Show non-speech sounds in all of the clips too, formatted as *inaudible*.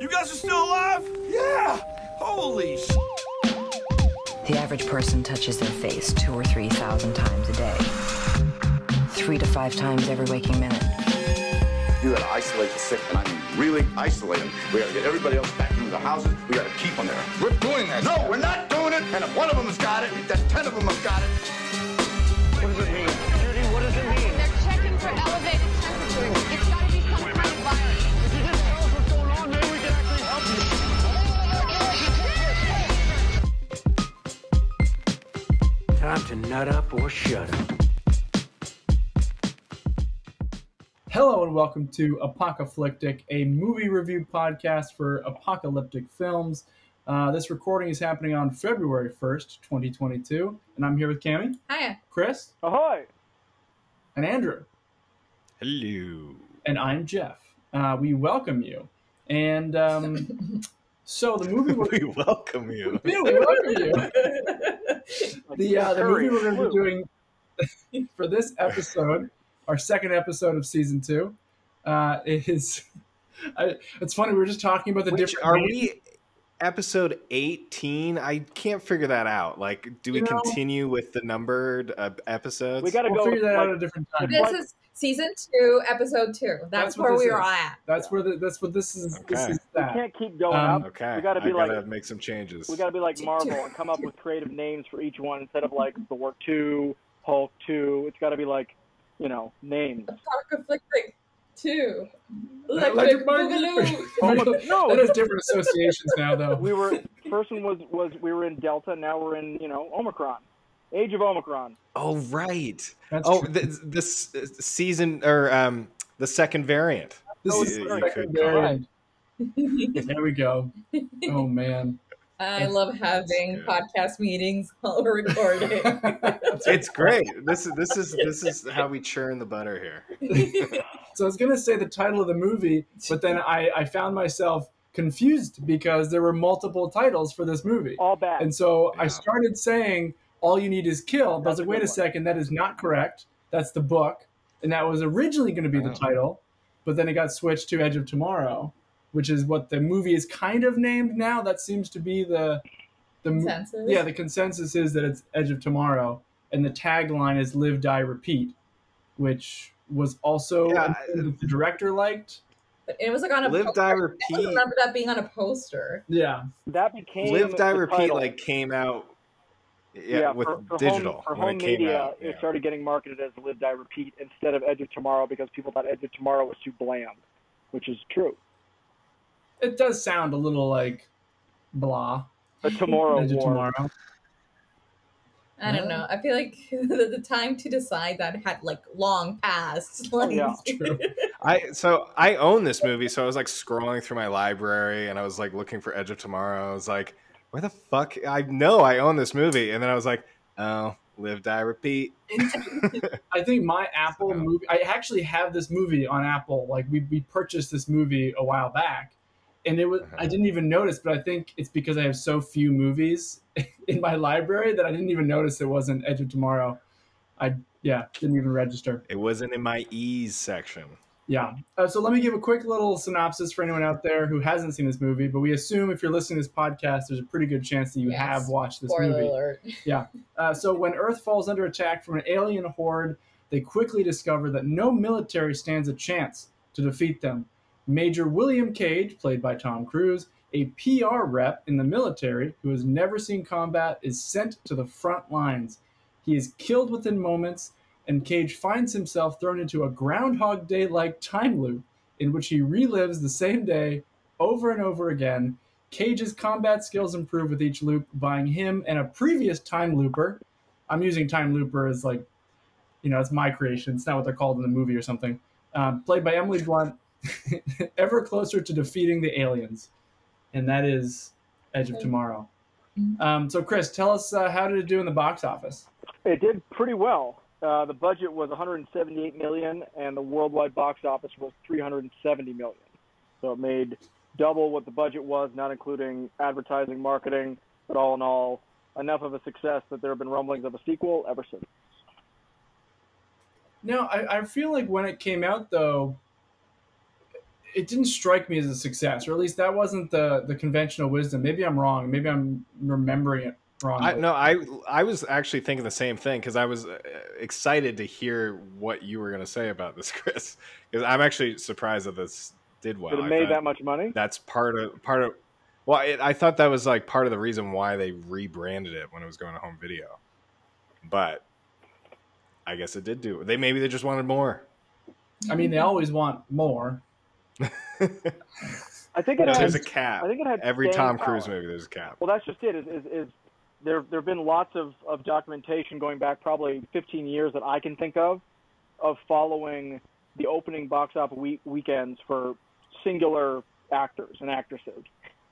You guys are still alive? Yeah! Holy sh! The average person touches their face two or three thousand times a day. Three to five times every waking minute. You gotta isolate the sick, and I mean really isolate them. We gotta get everybody else back into the houses. We gotta keep them there. We're doing that. No, we're not doing it. And if one of them has got it, then ten of them have got it. What does it mean? Time to nut up or shut up. Hello and welcome to Apocalyptic, a movie review podcast for apocalyptic films. Uh, this recording is happening on February 1st, 2022, and I'm here with Cami, Hiya. Chris, Ahoy! and Andrew, Hello. and I'm Jeff. Uh, we welcome you. And um, *laughs* so the movie we're, *laughs* We welcome you. *laughs* Yeah, we welcome you. *laughs* the uh, the movie we're going to be doing for this episode, our second episode of season two, uh, is. I, it's funny. We were just talking about the Which, different. are names. we episode 18? I can't figure that out. Like, do we You know- continue with the numbered uh, episodes? We gotta We'll go. figure that out at a different time. This is season two, episode two. That's, That's where this we are at. That's where the, that's what this is. This Okay. is we can't keep going Um, up. Okay. We gotta be I gotta like- make some changes. We gotta be like *laughs* Marvel and come up with creative names for each one instead of like Thor two, Hulk two. It's gotta be like, you know, names. Conflicting two. Electric Electric Boogaloo. Boogaloo. *laughs* Oh my- no. that has different associations now, though. We were first one was was we were in Delta. Now we're in you know Omicron. Age of Omicron. oh, right. That's oh, true. this, this uh, season, or um, the second variant. This Oh, is you- the second could variant. There we go. Oh man. I love having podcast meetings while we're recording. *laughs* It's great. This is this is this is how we churn the butter here. *laughs* so I was gonna say the title of the movie, but then I, I found myself confused because there were multiple titles for this movie. All bad. And so I started saying all you need is kill. But I was like, wait a one. second, that is not correct. That's the book. And that was originally going to be the Oh. title, but then it got switched to Edge of Tomorrow, which is what the movie is kind of named now. That seems to be the the Consensus? Yeah, the consensus is that it's Edge of Tomorrow, and the tagline is "Live, Die, Repeat," which was also Yeah, that the director liked. But it was like on a Live, poster. die, I repeat. remember that being on a poster. Yeah, that became Live, die, repeat. title. Like came out. Yeah, with for, for digital Home, for when home it came media, out. it started getting marketed as Live, Die, Repeat instead of Edge of Tomorrow because people thought Edge of Tomorrow was too bland, which is true. it does sound a little like blah. A Tomorrow Edge of War. Tomorrow. I don't know. I feel like *laughs* the, the time to decide that had like long passed. *laughs* Like, yeah. True. *laughs* I so I own this movie, so I was like scrolling through my library and I was like looking for Edge of Tomorrow. I was like, where the fuck? I know I own this movie, and then I was like, oh, live, die, repeat. *laughs* I think my *laughs* Apple So- movie. I actually have this movie on Apple. Like we we purchased this movie a while back, and it was Uh-huh. I didn't even notice. But I think it's because I have so few movies *laughs* in my library that I didn't even notice it wasn't Edge of Tomorrow. I yeah didn't even register. It wasn't in my E's section. Yeah. Uh, so let me give a quick little synopsis for anyone out there who hasn't seen this movie. But we assume if you're listening to this podcast, there's a pretty good chance that you Yes. have watched this Spoiler movie. alert. *laughs* Uh, so when Earth falls under attack from an alien horde, they quickly discover that no military stands a chance to defeat them. Major William Cage, played by Tom Cruise, a PR rep in the military who has never seen combat, is sent to the front lines. He is killed within moments, and Cage finds himself thrown into a Groundhog Day like time loop in which he relives the same day over and over again. Cage's combat skills improve with each loop, buying him and a previous time looper. I'm using time looper as like, you know, it's my creation. It's not what they're called in the movie or something. Um, played by Emily Blunt, *laughs* ever closer to defeating the aliens, and that is Edge of Tomorrow. Um, so, Chris, tell us uh, how did it do in the box office? It did pretty well. Uh, the budget was 178 million, and the worldwide box office was 370 million. So it made double what the budget was, not including advertising, marketing. But all in all, enough of a success that there have been rumblings of a sequel ever since. No, I, I feel like when it came out though, it didn't strike me as a success, or at least that wasn't the the conventional wisdom. Maybe I'm wrong. Maybe I'm remembering it wrong. I, no, I I was actually thinking the same thing because I was uh, excited to hear what you were going to say about this, *laughs* Chris. Because I'm actually surprised that this did well. Did it I made that much money? That's part of part of. Well, it, I thought that was like part of the reason why they rebranded it when it was going to home video, but I guess it did do. They maybe they just wanted more. I mean, they always want more. *laughs* I think it But had. There's a cap. I think it had Every staying Tom Cruise power. movie, there's a cap. Well, that's just it. Is, is, is there there have been lots of, of documentation going back probably 15 years that I can think of, of following the opening box office week, weekends for singular actors and actresses,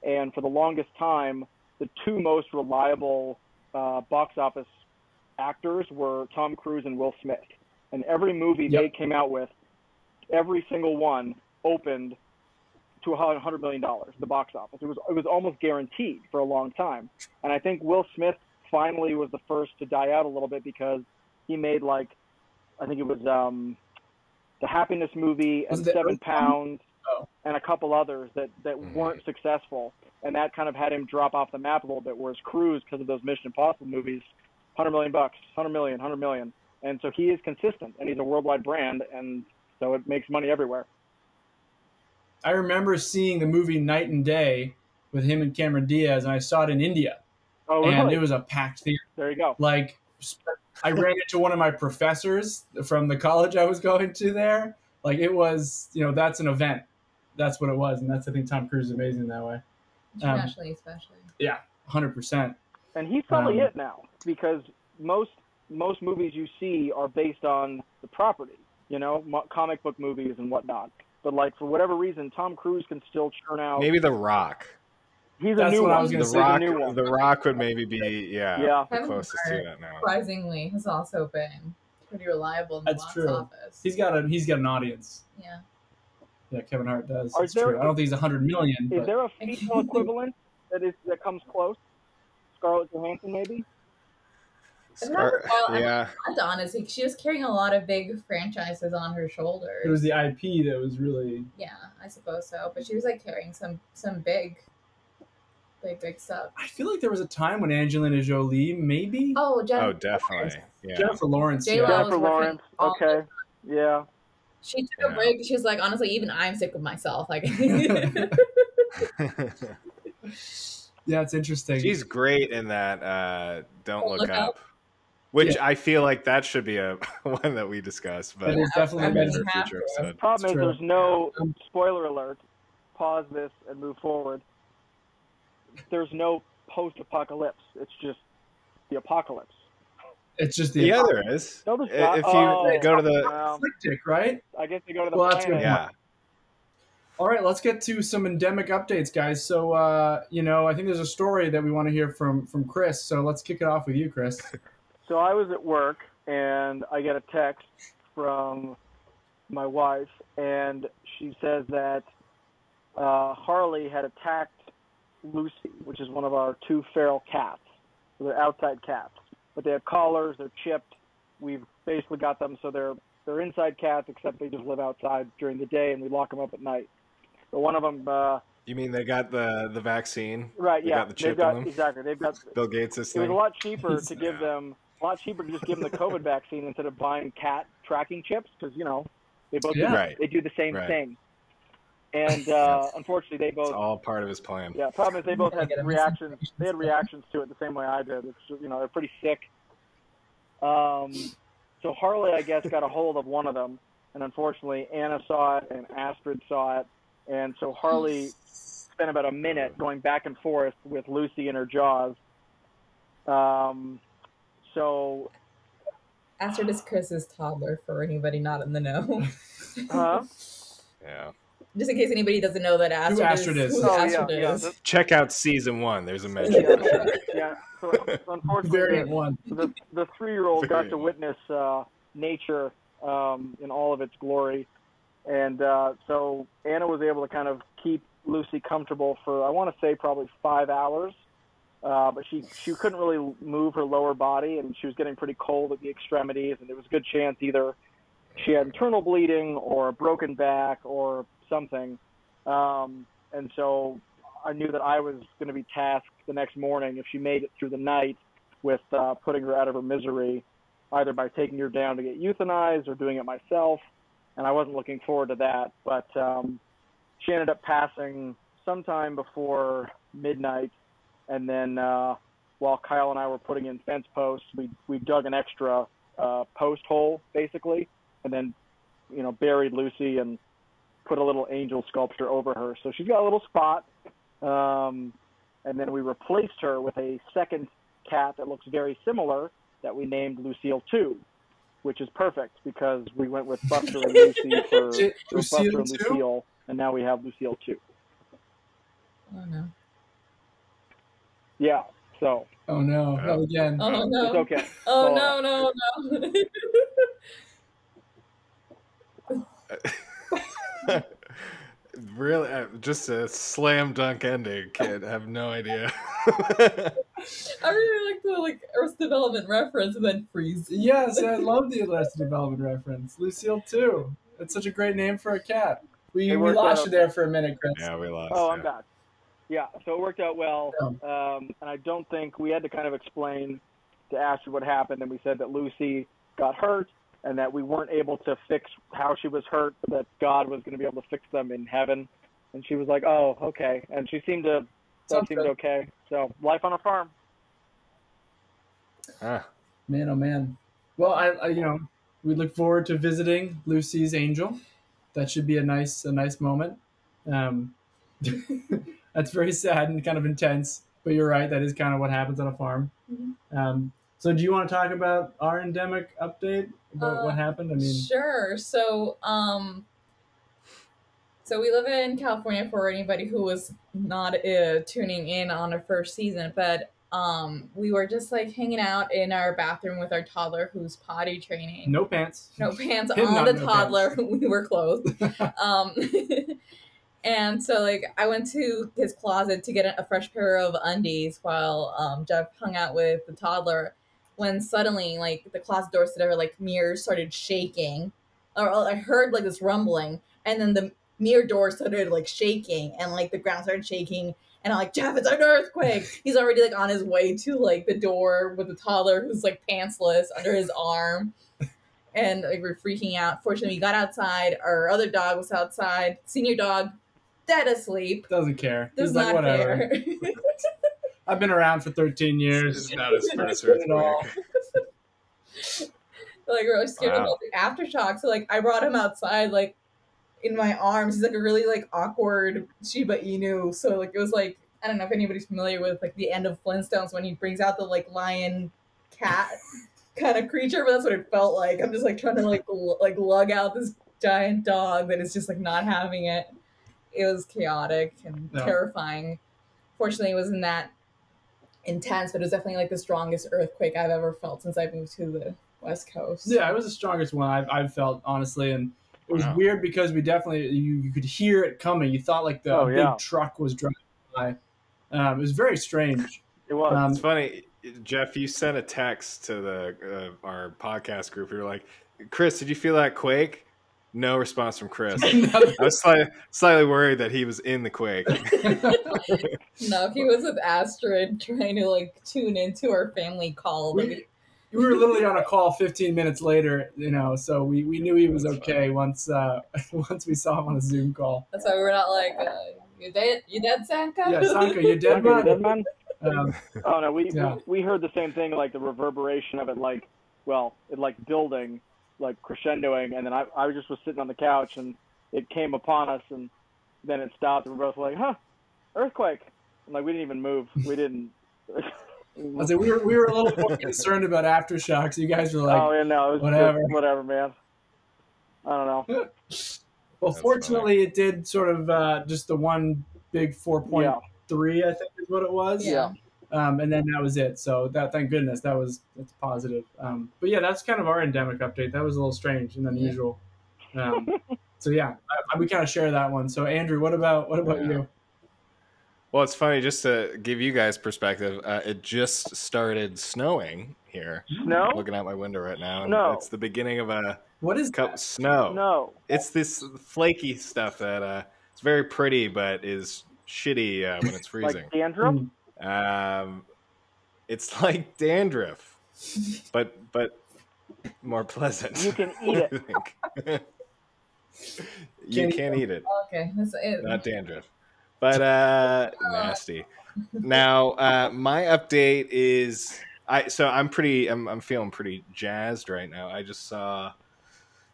and for the longest time, the two most reliable uh, box office actors were Tom Cruise and Will Smith. And every movie Yep. they came out with, every single one opened to a hundred million dollars, the box office. It was it was almost guaranteed for a long time. And I think Will Smith finally was the first to die out a little bit because he made like I think it was um the Happiness movie and Seven Earth Pounds Oh. and a couple others that that Mhm. weren't successful. And that kind of had him drop off the map a little bit. Whereas Cruise, because of those Mission Impossible movies, hundred million bucks, 100 million, 100 million. and so he is consistent and he's a worldwide brand, and so it makes money everywhere. I remember seeing the movie Knight and Day with him and Cameron Diaz, and I saw it in India, Oh, and it was a packed theater. there you go. Like, I ran into one of my professors from the college I was going to there. Like, it was, you know, that's an event. That's what it was, and that's I think Tom Cruise is amazing that way. Um, especially. Yeah, hundred percent. And he's probably Um, it now because most most movies you see are based on the property, you know, comic book movies and whatnot. But like for whatever reason, Tom Cruise can still churn out. Maybe The Rock. he's a That's new what I was gonna The say, a Rock. new one. The Rock would maybe be yeah, Yeah. the Kevin closest to Hart, that now. Surprisingly, has also been pretty reliable in the That's box true. office. He's got a he's got an audience. yeah. Yeah, Kevin Hart does. Are It's there- true. I don't think he's a hundred million. Is But there a female equivalent that is that comes close? Scarlett Johansson, maybe. If not Scar- well, I yeah, mean, honestly, she was carrying a lot of big franchises on her shoulders. it was the IP that was really yeah, I suppose so. But she was like carrying some some big, big big stuff. I feel like there was a time when Angelina Jolie, maybe Oh, Jen- oh definitely. Yeah. Jennifer Lawrence. J-Lo. yeah. Jennifer Lawrence. Okay. Yeah. She took Yeah. a break. She was like, honestly, even I'm sick of myself. Like, *laughs* *laughs* Yeah, it's interesting. She's great in that. Uh, Don't Don't look, Look up. Up. Which Yeah. I feel like that should be a *laughs* one that we discuss, but That is definitely I mean, better. you future to. episode. Problem It's is, true. there's no Um, spoiler alert. Pause this and move forward. There's no post-apocalypse. It's just the apocalypse. It's just the Yeah, there is. No, there's I- not. If you Oh, go to the well, right? I guess they go to the Well, that's planet. good. yeah, All right, let's get to some endemic updates, guys. So, uh, you know, I think there's a story that we want to hear from from Chris. So let's kick it off with you, Chris. *laughs* So I was at work and I get a text from my wife, and she says that uh, Harley had attacked Lucy, which is one of our two feral cats. So they're outside cats, but they have collars. They're chipped. We've basically got them so they're they're inside cats, except they just live outside during the day, and we lock them up at night. But one of them, uh, you mean they got the the vaccine? right? They yeah, got the they've got exactly. They've got Bill Gates' it was thing. a lot cheaper to give them a lot cheaper to just give them the COVID *laughs* vaccine instead of buying cat tracking chips because you know they both Yeah. do, Right. they do the same Right. thing. And *laughs* uh, unfortunately, they It's both all part of his plan. yeah. Problem is, they both had reactions. They had reactions to it the same way I did. It's just, you know they're pretty sick. Um, so Harley, I guess, got a hold of one of them, and unfortunately, Anna saw it and Astrid saw it, and so Harley spent about a minute going back and forth with Lucy in her jaws. Um, so, Astrid is Chris's toddler for anybody not in the know. huh? Yeah. Just in case anybody doesn't know that Astrid, Astrid is. Who Oh, yeah, Astrid yeah, is. the- Check out season one. There's a mention. yeah, yeah. So, so unfortunately, Variant one. the the three year old got to witness uh, nature um, in all of its glory, and uh, so Anna was able to kind of keep Lucy comfortable for I want to say probably five hours, uh, but she she couldn't really move her lower body, and she was getting pretty cold at the extremities, and there was a good chance either she had internal bleeding or a broken back or something. Um, and so I knew that I was going to be tasked the next morning if she made it through the night with uh, putting her out of her misery, either by taking her down to get euthanized or doing it myself. And I wasn't looking forward to that. But um, she ended up passing sometime before midnight. And then uh, while Kyle and I were putting in fence posts, we, we dug an extra uh, post hole, basically, and then, you know, buried Lucy and put a little angel sculpture over her. So she's got a little spot. Um, and then we replaced her with a second cat that looks very similar that we named Lucille 2, which is perfect because we went with Buster and Lucy *laughs* for, for Buster and Lucille, and now we have Lucille 2. Oh no. Yeah, so Oh no, not again. Oh no. it's okay. Oh So, no no no. *laughs* really, uh, just a slam dunk ending. Kid, I have no idea. *laughs* I really like the like Earth Development reference and then freeze. Yes, I *laughs* love the Arrested Development reference. Lucille too. That's such a great name for a cat. We, we lost out. you there for a minute, Chris. yeah, we lost. Oh, yeah. I'm back. Yeah, so it worked out well. Um, and I don't think we had to kind of explain to Ashley what happened. And we said that Lucy got hurt and that we weren't able to fix how she was hurt, but that God was going to be able to fix them in heaven. And she was like, oh, okay. And she seemed to, that Sounds seemed good. okay. So life on a farm. Ah, Man, oh man. Well, I, I you know we look forward to visiting Lucy's angel. That should be a nice a nice moment. Um, *laughs* that's very sad and kind of intense, but you're right. That is kind of what happens on a farm. Mhm. Um, so, do you want to talk about our endemic update about Uh, what happened? I mean, Sure. So, um, so we live in California for anybody who was not uh, tuning in on our first season, but um, we were just like hanging out in our bathroom with our toddler who's potty training. no pants. No pants on the no toddler. *laughs* we were clothed. *laughs* um, *laughs* and so like I went to his closet to get a fresh pair of undies while um, Jeff hung out with the toddler. When suddenly like the closet door to our like mirrors started shaking, or or I heard like this rumbling, and then the mirror door started like shaking, and like the ground started shaking. And I'm like, Jeff, it's an earthquake. He's already like on his way to like the door with the toddler who's like pantsless under his arm and like we're freaking out. Fortunately, we got outside. Our other dog was outside. Senior dog, dead asleep. Doesn't care. Does He's like, not whatever. care. *laughs* I've been around for 13 years. It's not his first at all. *laughs* like we're scared Wow. about the aftershock. So like I brought him outside like in my arms. He's like a really like awkward Shiba Inu. So like it was like I don't know if anybody's familiar with like the end of Flintstones when he brings out the like lion cat *laughs* kind of creature, but that's what it felt like. I'm just like trying to like l- like lug out this giant dog that is just like not having it. It was chaotic and Yeah. terrifying. Fortunately, it wasn't that intense, but it was definitely like the strongest earthquake I've ever felt since I moved to the West Coast. Yeah, it was the strongest one I've, I've felt honestly, and it was Wow. weird because we definitely you, you could hear it coming. You thought like the Oh, big yeah. truck was driving by. Um, it was very strange. It was. Um, It's funny, Jeff. You sent a text to the uh, our podcast group. You were like, "Chris, did you feel that quake?" No response from Chris. *laughs* I was slightly, slightly worried that he was in the quake. *laughs* No, he was with Astrid trying to like tune into our family call. We- we were literally on a call 15 minutes later, you know, so we, we knew he was That's okay once uh, *laughs* once we saw him on a Zoom call. that's why we were not like, uh, you dead? You dead, Sanka? Yeah, Sanka, you dead, Okay, you dead, man? man? Um, Oh no, we Yeah. we heard the same thing, like the reverberation of it, like well, it like building, like crescendoing, and then I I just was sitting on the couch and it came upon us, and then it stopped, and we're both like, huh, earthquake, and like we didn't even move, we didn't. *laughs* I was like, we were we were a little more concerned about aftershocks. You guys were like, oh yeah, no, it was whatever. just whatever, man. I don't know. *laughs* well, That's fortunately, it did sort of uh, just the one big 4.3, Yeah, I think is what it was. Yeah. Um, and then that was it. So that, thank goodness, that was that's positive. Um, but yeah, that's kind of our endemic update. That was a little strange and unusual. Um, *laughs* so yeah, I, I, we kind of share that one. So Andrew, what about what about Yeah. you? Well, it's funny just to give you guys perspective. Uh, it just started snowing here. no, Looking out my window right now, No. it's the beginning of a What is cup that? snow. no. It's this flaky stuff that uh, It's very pretty, but is shitty uh, when it's freezing. Like dandruff. Um, it's *laughs* like dandruff, but but more pleasant. You can *laughs* eat it. *laughs* You Can can eat it, Okay, that's it. not dandruff, but uh, nasty. Now, uh, my update is I. So I'm pretty. I'm, I'm feeling pretty jazzed right now. I just saw.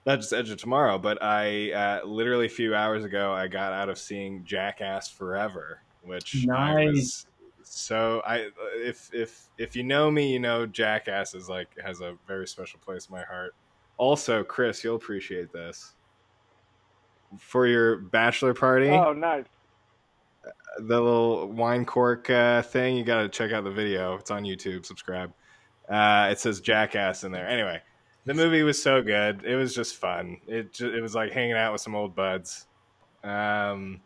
Not just Edge of Tomorrow, but I uh, literally a few hours ago I got out of seeing Jackass Forever, which I was Nice. So I if if if you know me, you know Jackass is like has a very special place in my heart. Also, Chris, you'll appreciate this. For your bachelor party, Oh, nice. the little wine cork uh, thing, you got to check out the video. It's on YouTube. Subscribe. Uh, it says Jackass in there. Anyway, the movie was so good. It was just fun. It ju- it was like hanging out with some old buds. Um,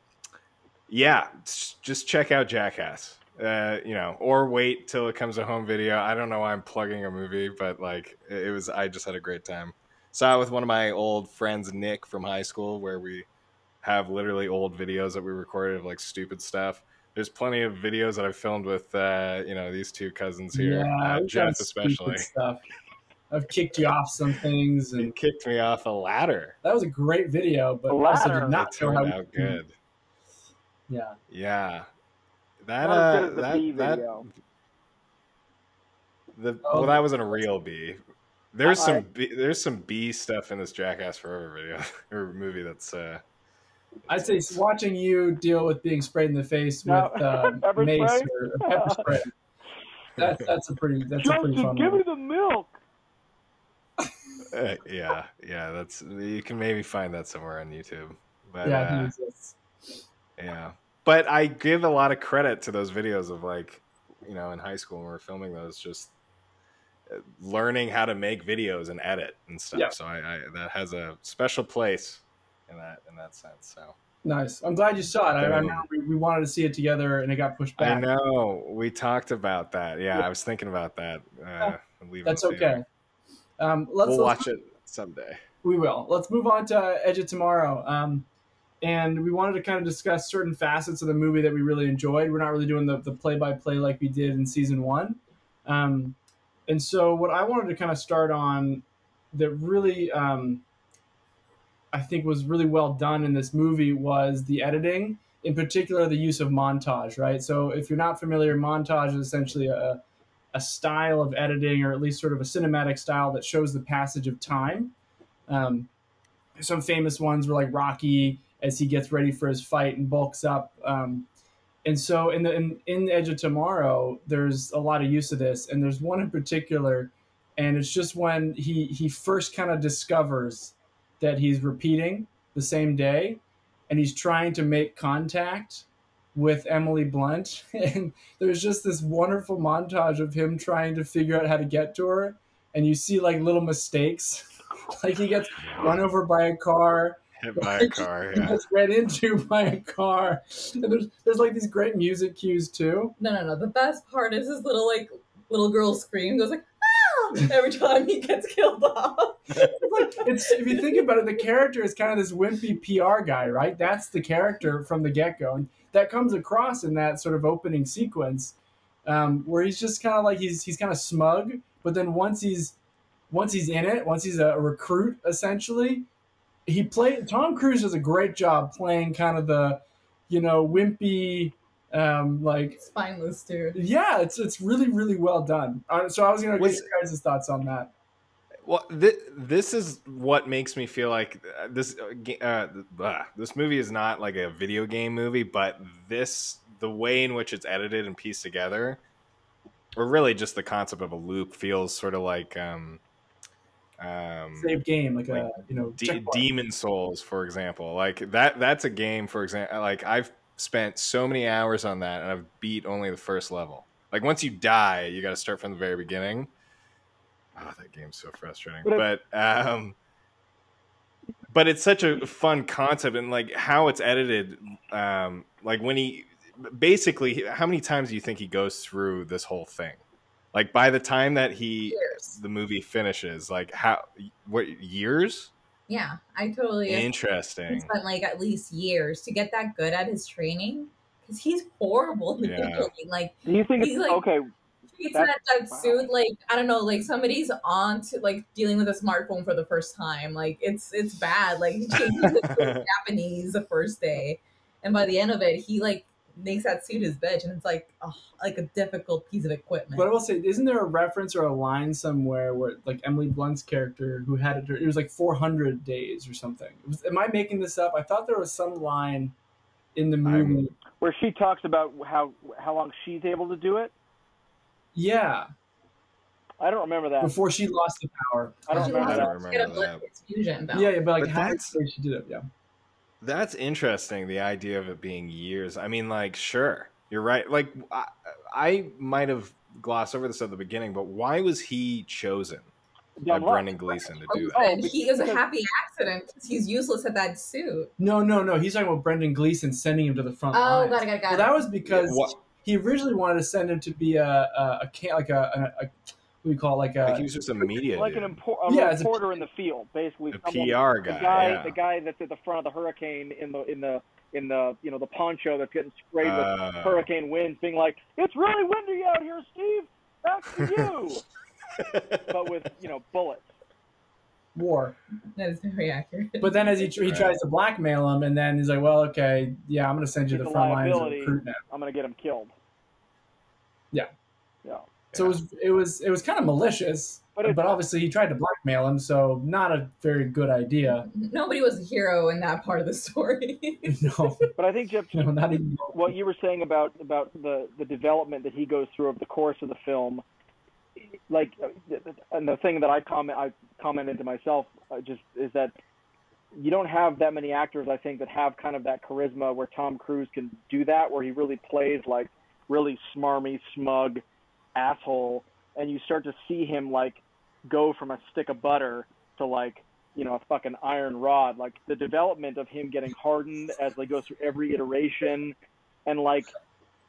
yeah, just check out Jackass. Uh, you know, or wait till it comes to home video. I don't know why I'm plugging a movie, but like it it was. I just had a great time. Saw it with one of my old friends, Nick from high school, where we have literally old videos that we recorded of like stupid stuff. There's plenty of videos that I've filmed with, uh, you know, these two cousins here, uh, Jeff especially. *laughs* Stuff. I've kicked you off some things, He and kicked me off a ladder. that was a great video, but also ladder. did It not show how turned out good. Yeah, Yeah, that uh, good as the that bee that video. the Oh, well, that wasn't a real bee. There's I- some bee, there's some bee stuff in this Jackass Forever video *laughs* or movie that's uh I'd say watching you deal with being sprayed in the face No. with um, *laughs* Pepper mace spray? or pepper *laughs* spray. That's that's a pretty that's a pretty Justin, fun give one. me the milk. uh, yeah yeah that's you can maybe find that somewhere on YouTube. But Yeah, uh, he exists. Yeah. But I give a lot of credit to those videos of like, you know, in high school when we are filming those, just uh, learning how to make videos and edit and stuff. Yeah. So I, I that has a special place in that in that sense. So Nice. I'm glad you saw it. I, I remember we, we wanted to see it together, and it got pushed back. I know we talked about that. Yeah, Yeah. I was thinking about that. Uh, That's okay. Um, let's, We'll let's watch it someday. We will. Let's move on to Edge of Tomorrow. Um, and we wanted to kind of discuss certain facets of the movie that we really enjoyed. We're not really doing the, the play-by-play like we did in season one. Um, and so what I wanted to kind of start on that really um, I think was really well done in this movie was the editing, in particular the use of montage, right? So if you're not familiar, montage is essentially a, a style of editing, or at least sort of a cinematic style that shows the passage of time. Um, some famous ones were like Rocky as he gets ready for his fight and bulks up. Um, and so in the in, in Edge of Tomorrow, there's a lot of use of this, and there's one in particular, and it's just when he he first kind of discovers that he's repeating the same day, and he's trying to make contact with Emily Blunt, *laughs* and there's just this wonderful montage of him trying to figure out how to get to her, and you see like little mistakes, *laughs* like he gets run over by a car, Hit *laughs* by a car. he Yeah. gets ran into *laughs* by a car, and there's there's like these great music cues too. No, no, no. The best part is his little like little girl scream goes like ah every time he gets killed off. It's *laughs* like it's if you think about it, the character is kind of this wimpy PR guy, right? That's the character from the get go, and that comes across in that sort of opening sequence, um, where he's just kind of like he's he's kind of smug, but then once he's once he's in it, once he's a recruit, essentially, he played Tom Cruise does a great job playing kind of the, you know, wimpy, um, like Spineless dude. yeah, it's it's really really well done. Uh, so I was gonna get your guys' thoughts on that. Well, th- this is what makes me feel like uh, this uh, uh, this movie is not like a video game movie, but this the way in which it's edited and pieced together, or really just the concept of a loop feels sort of like um, um, Save game, like, a you know, D- Demon's Souls, for example. Like that that's a game, for example. Like I've spent so many hours on that, and I've beat only the first level. Like once you die, you got to start from the very beginning. Oh, that game's so frustrating. But But um, but it's such a fun concept, and like how it's edited. Um, like when he basically, how many times do you think he goes through this whole thing? Like by the time that he Years. the movie finishes, like how what years? Yeah, I totally. He Interesting. spent like at least years to get that good at his training because he's horrible in the Yeah. video game. Like Do you think He's it's like- okay? It's That's- that, that wow. suit, like I don't know, like somebody's on to like dealing with a smartphone for the first time. Like it's it's bad. Like he changes it to *laughs* Japanese the first day, and by the end of it, he like makes that suit his bitch, and it's like oh, like a difficult piece of equipment. But I will say, isn't there a reference or a line somewhere where, like Emily Blunt's character, who had it, it was like 400 days or something. It was, am I making this up? I thought there was some line in the I'm- movie. Where she talks about how how long she's able to do it. Yeah, I don't remember that. before she lost the power. I don't She remember I that. don't it to remember that. transfusion. Though. Yeah, yeah, but like But how that's- she did it. Yeah, That's interesting. The idea of it being years. I mean, like, sure, you're right. Like, I, I might have glossed over this at the beginning, but why was he chosen by Dumb luck. Brendan Gleeson to do oh, that? Oh, he is a happy accident because he's useless at that suit. no, no, no. He's talking about Brendan Gleeson sending him to the front Oh, lines. got it, got it, got Well, that was because What- he originally wanted to send him to be a a, a like a, a, a what do you call it? like a Like, he was just a media like dude. an impor- a Yeah, it's a- reporter in the field, basically. A someone- PR the guy, guy, yeah. the guy that's at the front of the hurricane in the in the in the you know the poncho that's getting sprayed with Uh. hurricane winds, being like, "It's really windy out here, Steve. Back to you," *laughs* but with you know bullets. war. That is very accurate. But then as he, he Right. tries to blackmail him, and then he's like, "Well, okay, yeah, I'm going to send you to He's the a front lines of liability. recruit now." I'm gonna get him killed. Yeah. Yeah. So it was it was it was kind of malicious, But but, obviously he tried to blackmail him, so not a very good idea. *laughs* Nobody was a hero in that part of the story. *laughs* no, But I think Jeff, *laughs* no, not even. what you were saying about about the the development that he goes through over the course of the film, like, uh, and the thing that I comment I commented to myself uh, just is that you don't have that many actors I think that have kind of that charisma where Tom Cruise can do that, where he really plays like really smarmy, smug asshole, and you start to see him like go from a stick of butter to like you know a fucking iron rod. Like the development of him getting hardened as they go through every iteration, and like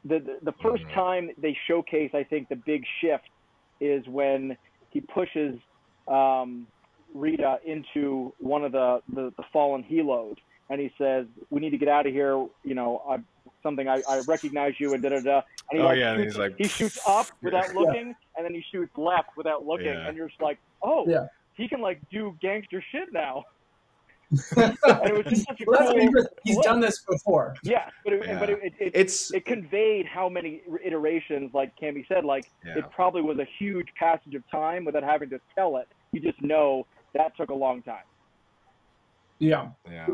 the the, the first Mhm. time they showcase, I think the big shift is when he pushes um, Rita into one of the, the the fallen helos, and he says, "We need to get out of here." You know, I, something I, I recognize you, and da da da. And he Oh, like yeah, and shoots, he's like, he shoots *laughs* up without looking, and then he shoots left without looking, Yeah. and you're just like, "Oh, Yeah. he can like do gangster shit now." *laughs* and it was just such a Well, cool. he's flip. done this before. Yeah, but it, Yeah. but it, it, it, It's it conveyed how many iterations, like Cammy said, like Yeah. it probably was a huge passage of time without having to tell it. You just know that took a long time. Yeah, yeah.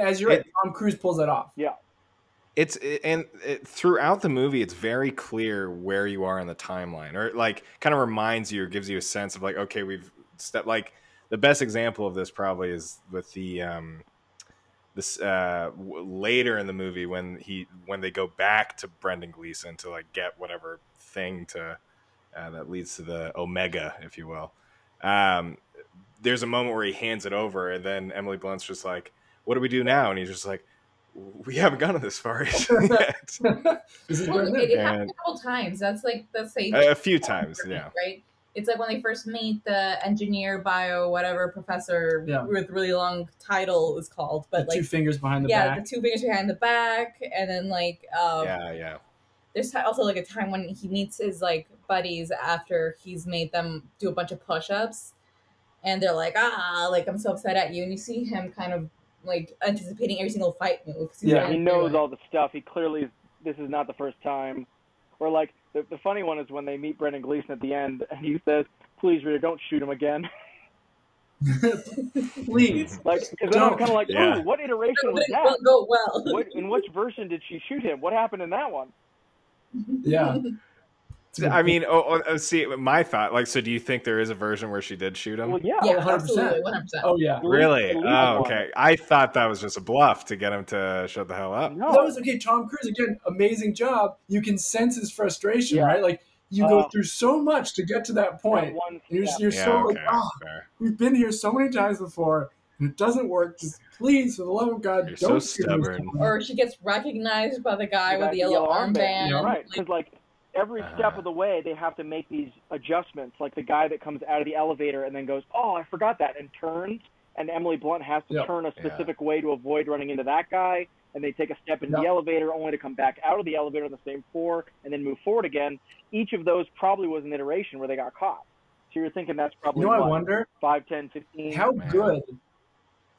as you're right, It- Tom Cruise pulls that off. Yeah, it's and it, throughout the movie it's very clear where you are in the timeline or like kind of reminds you or gives you a sense of like okay we've stepped like the best example of this probably is with the um this uh later in the movie when he when they go back to Brendan Gleeson to like get whatever thing to uh, that leads to the omega if you will. Um there's a moment where he hands it over and then Emily Blunt's just like what do we do now? And he's just like we haven't gotten this far *laughs* yet. *laughs* *laughs* this is Well, it, it happened And- a couple times. That's like that's like a few times, yeah. right. It's like when they first meet the engineer, bio, whatever professor Yeah. with really long title is called, The but like two fingers behind the yeah, back. the two fingers behind the back, and then like um, Yeah, yeah. there's also like a time when he meets his like buddies after he's made them do a bunch of push-ups and they're like ah like i'm so upset at you and you see him kind of like anticipating every single fight move 'cause he's Yeah, he through knows all the stuff. He clearly this is not the first time. Or like the, the funny one is when they meet Brendan Gleeson at the end, and he says, "Please, Rita, don't shoot him again." *laughs* Please. like, because then I'm kind of like, Yeah. "Ooh, what iteration was that? go well What, in which version did she shoot him? What happened in that one?" Yeah. It's a good I *laughs* mean, oh, oh, oh, see, my thought, like, so do you think there is a version where she did shoot him? Well, yeah. yeah 100%. absolutely 100% Oh yeah. Really? at least Oh, one. okay. I thought that was just a bluff to get him to shut the hell up. No. That was okay. Tom Cruise again, amazing job. You can sense his frustration, Yeah. right? Like you go Uh, through so much to get to that point. That one, You're, you're Yeah, so okay. like, oh, fair. we've been here so many times before, and it doesn't work. Just please, for the love of God, You're don't so shoot stubborn. or she gets recognized by the guy The with guy- the yellow, armband Yeah, right. Like, Because like every Uh-huh. step of the way, they have to make these adjustments. Like the guy that comes out of the elevator and then goes, "Oh, I forgot that," and turns and Emily Blunt has to Yep. turn a Yeah. specific way to avoid running into that guy, and they take a step into the elevator only to come back out of the elevator on the same floor and then move forward again. Each of those probably was an iteration where they got caught. So you're thinking that's probably You know, I wonder 5, 10, 15. how Man. good,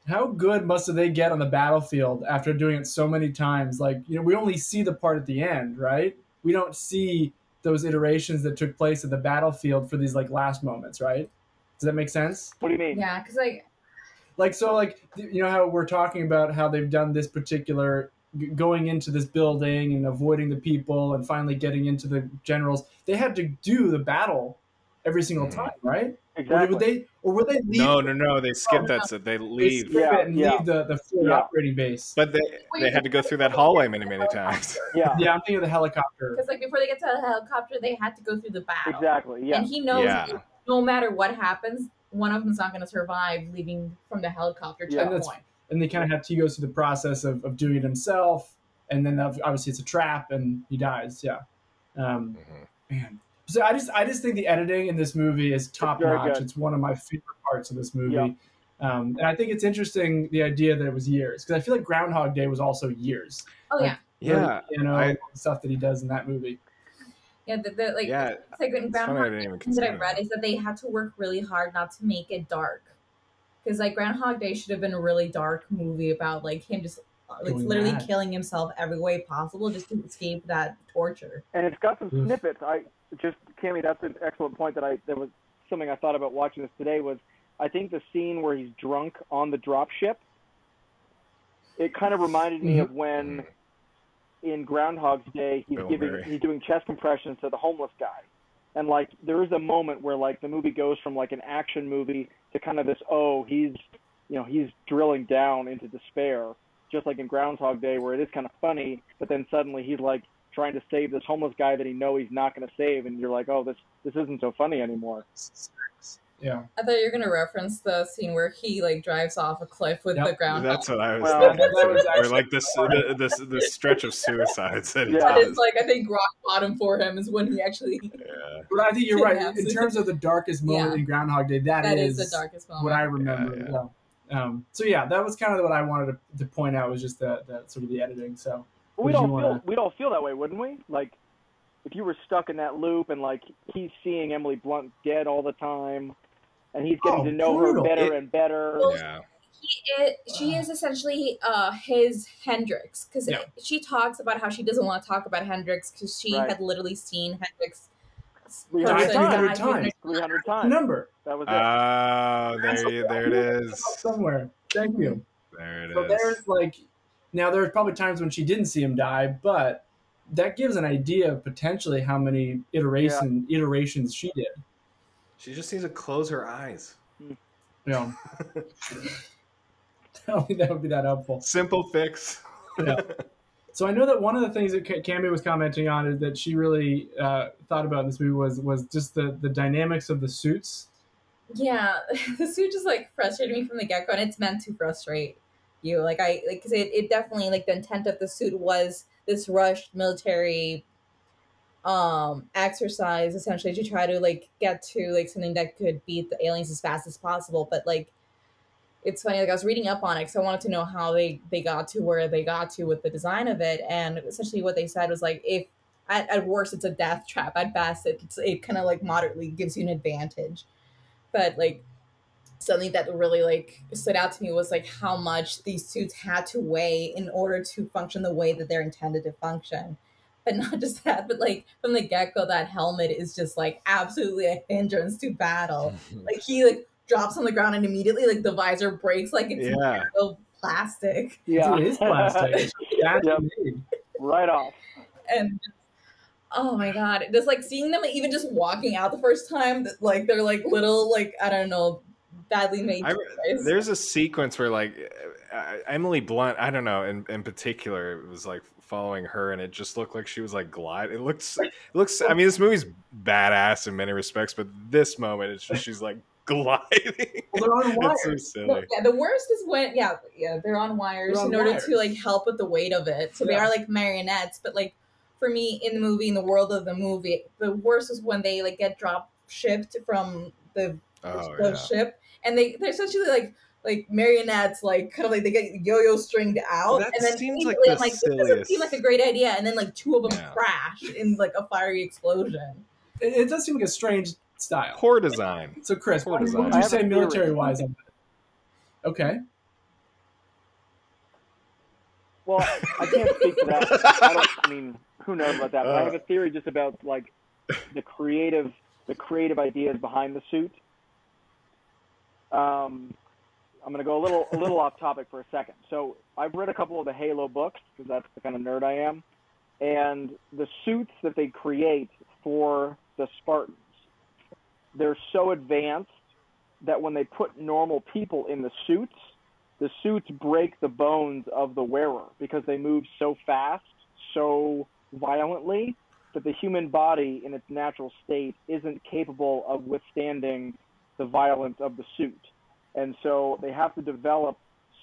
how good must they get on the battlefield after doing it so many times? Like, you know, we only see the part at the end, right? We don't see those iterations that took place at the battlefield for these like last moments, right? Does that make sense? What do you mean? Yeah, because like like so like you know how we're talking about how they've done this particular going into this building and avoiding the people and finally getting into the generals they had to do the battle every single Mhm. time right Exactly. or would they or would they leave No, no, no. They skip that. So they they leave. skip Yeah, it and yeah. leave the the Ford Yeah. operating base But they they had to go through that hallway many, many times. *laughs* yeah, yeah i'm thinking of the helicopter because like before they get to the helicopter, they had to go through the battle. exactly. Yeah. And he knows Yeah. no matter what happens, one of them's not going to survive leaving from the helicopter Yeah, that's- checkpoint. and they kind of have to he goes through the process of, of doing it himself and then obviously it's a trap and he dies yeah um Mhm. man so i just i just think the editing in this movie is top very notch good. it's one of my favorite parts of this movie Yeah. um and i think it's interesting the idea that it was years because i feel like groundhog day was also years Oh Like, yeah, Yeah, you know I- stuff that he does in that movie yeah. The, the, like yeah. it's like in I Groundhog didn't even Day, thing that I consider read is that they had to work really hard not to make it dark. Because like Groundhog Day should have been a really dark movie about like him just uh, like Going literally mad. killing himself every way possible just to escape that torture. and it's got some snippets. I just Cammy, that's an excellent point that I that was something I thought about watching this today was I think the scene where he's drunk on the drop ship. It kind of reminded me Mhm. of when in Groundhog's Day he's Bill giving Murray. he's doing chest compressions to the homeless guy. And like there is a moment where like the movie goes from like an action movie to kind of this oh he's you know he's drilling down into despair just like in Groundhog Day where it is kind of funny but then suddenly he's like trying to save this homeless guy that he know he's not going to save and you're like oh this this isn't so funny anymore yeah I thought you were gonna reference the scene where he like drives off a cliff with Yep. the ground. That's what I was Well, thinking. was or like this, the, this, this stretch of suicides that Yeah. It's like I think rock bottom for him is when he actually Yeah. but i think you're right in terms of the darkest moment Yeah. in groundhog day that is, is the darkest moment. what I remember. Yeah, Yeah, Um, so yeah, that was kind of what I wanted to, to point out was just the, the sort of the editing. So But we don't feel wanna- we'd all feel that way wouldn't we like if you were stuck in that loop and like he's seeing Emily Blunt dead all the time and he's getting Oh, to know brutal. her better It- and better Well, Yeah. he is, she is essentially uh, his Hendrix because Yeah. she talks about how she doesn't want to talk about Hendrix because she Right. had literally seen Hendrix. Three person hundred times. 300 300 times number that was it Oh, there, you, there it is. somewhere. Thank you. There it is. So there's like now there's probably times when she didn't see him die, but that gives an idea of potentially how many iteration iterations she did. She just needs to close her eyes. Yeah. know. I think that would be that helpful. Simple fix. Yeah. *laughs* So I know that one of the things that Ca- Cammy was commenting on is that she really uh, thought about in this movie was was just the the dynamics of the suits. Yeah, *laughs* the suit just like frustrated me from the get go, and it's meant to frustrate you. Like I like cause it, it definitely like the intent of the suit was this rushed military um exercise essentially to try to like get to like something that could beat the aliens as fast as possible. But like it's funny like i was reading up on it because i wanted to know how they they got to where they got to with the design of it. And essentially what they said was like if at, at worst it's a death trap. At best it's it kind of like moderately gives you an advantage. But like something that really like stood out to me was like how much these suits had to weigh in order to function the way that they're intended to function. But not just that but like from the get-go that helmet is just like absolutely a hindrance to battle. *laughs* Like he like drops on the ground and immediately like the visor breaks like it's Yeah. of plastic. Yeah. Dude, it is plastic. That's *laughs* Yep. right off. And oh my god. Just like seeing them even just walking out the first time like they're like little like i don't know badly made I, there's a sequence where like uh, Emily Blunt, I don't know, in, in particular, it was like following her, and it just looked like she was like glide. It looks, it looks. I mean, this movie's badass in many respects, but this moment, it's just she's like *laughs* gliding. Well, they're on wires. it's so No, silly. yeah, the worst is when yeah, yeah, they're on wires They're on in order wires. to like help with the weight of it. So they are like marionettes, but like for me in the movie, in the world of the movie, the worst is when they like get drop shipped from the Oh the yeah. ship and they they're essentially like like marionettes, like kind of like they get yo-yo stringed out, That and then seems like the I'm like, this doesn't seem like a great idea, and then like two of them Yeah. crash in like a fiery explosion. It, it does seem like a strange style. Poor design. So, Chris, Poor what, what would you say military wise? Okay. Well, I can't speak to that. I don't. I mean, who knows about that? But I have a uh. theory just about like the creative, the creative ideas behind the suit. Um, I'm gonna go a little, a little off topic for a second. So I've read a couple of the Halo books because that's the kind of nerd I am, and the suits that they create for the Spartans, they're so advanced that when they put normal people in the suits, the suits break the bones of the wearer because they move so fast, so violently, that the human body in its natural state isn't capable of withstanding the violence of the suit. And so they have to develop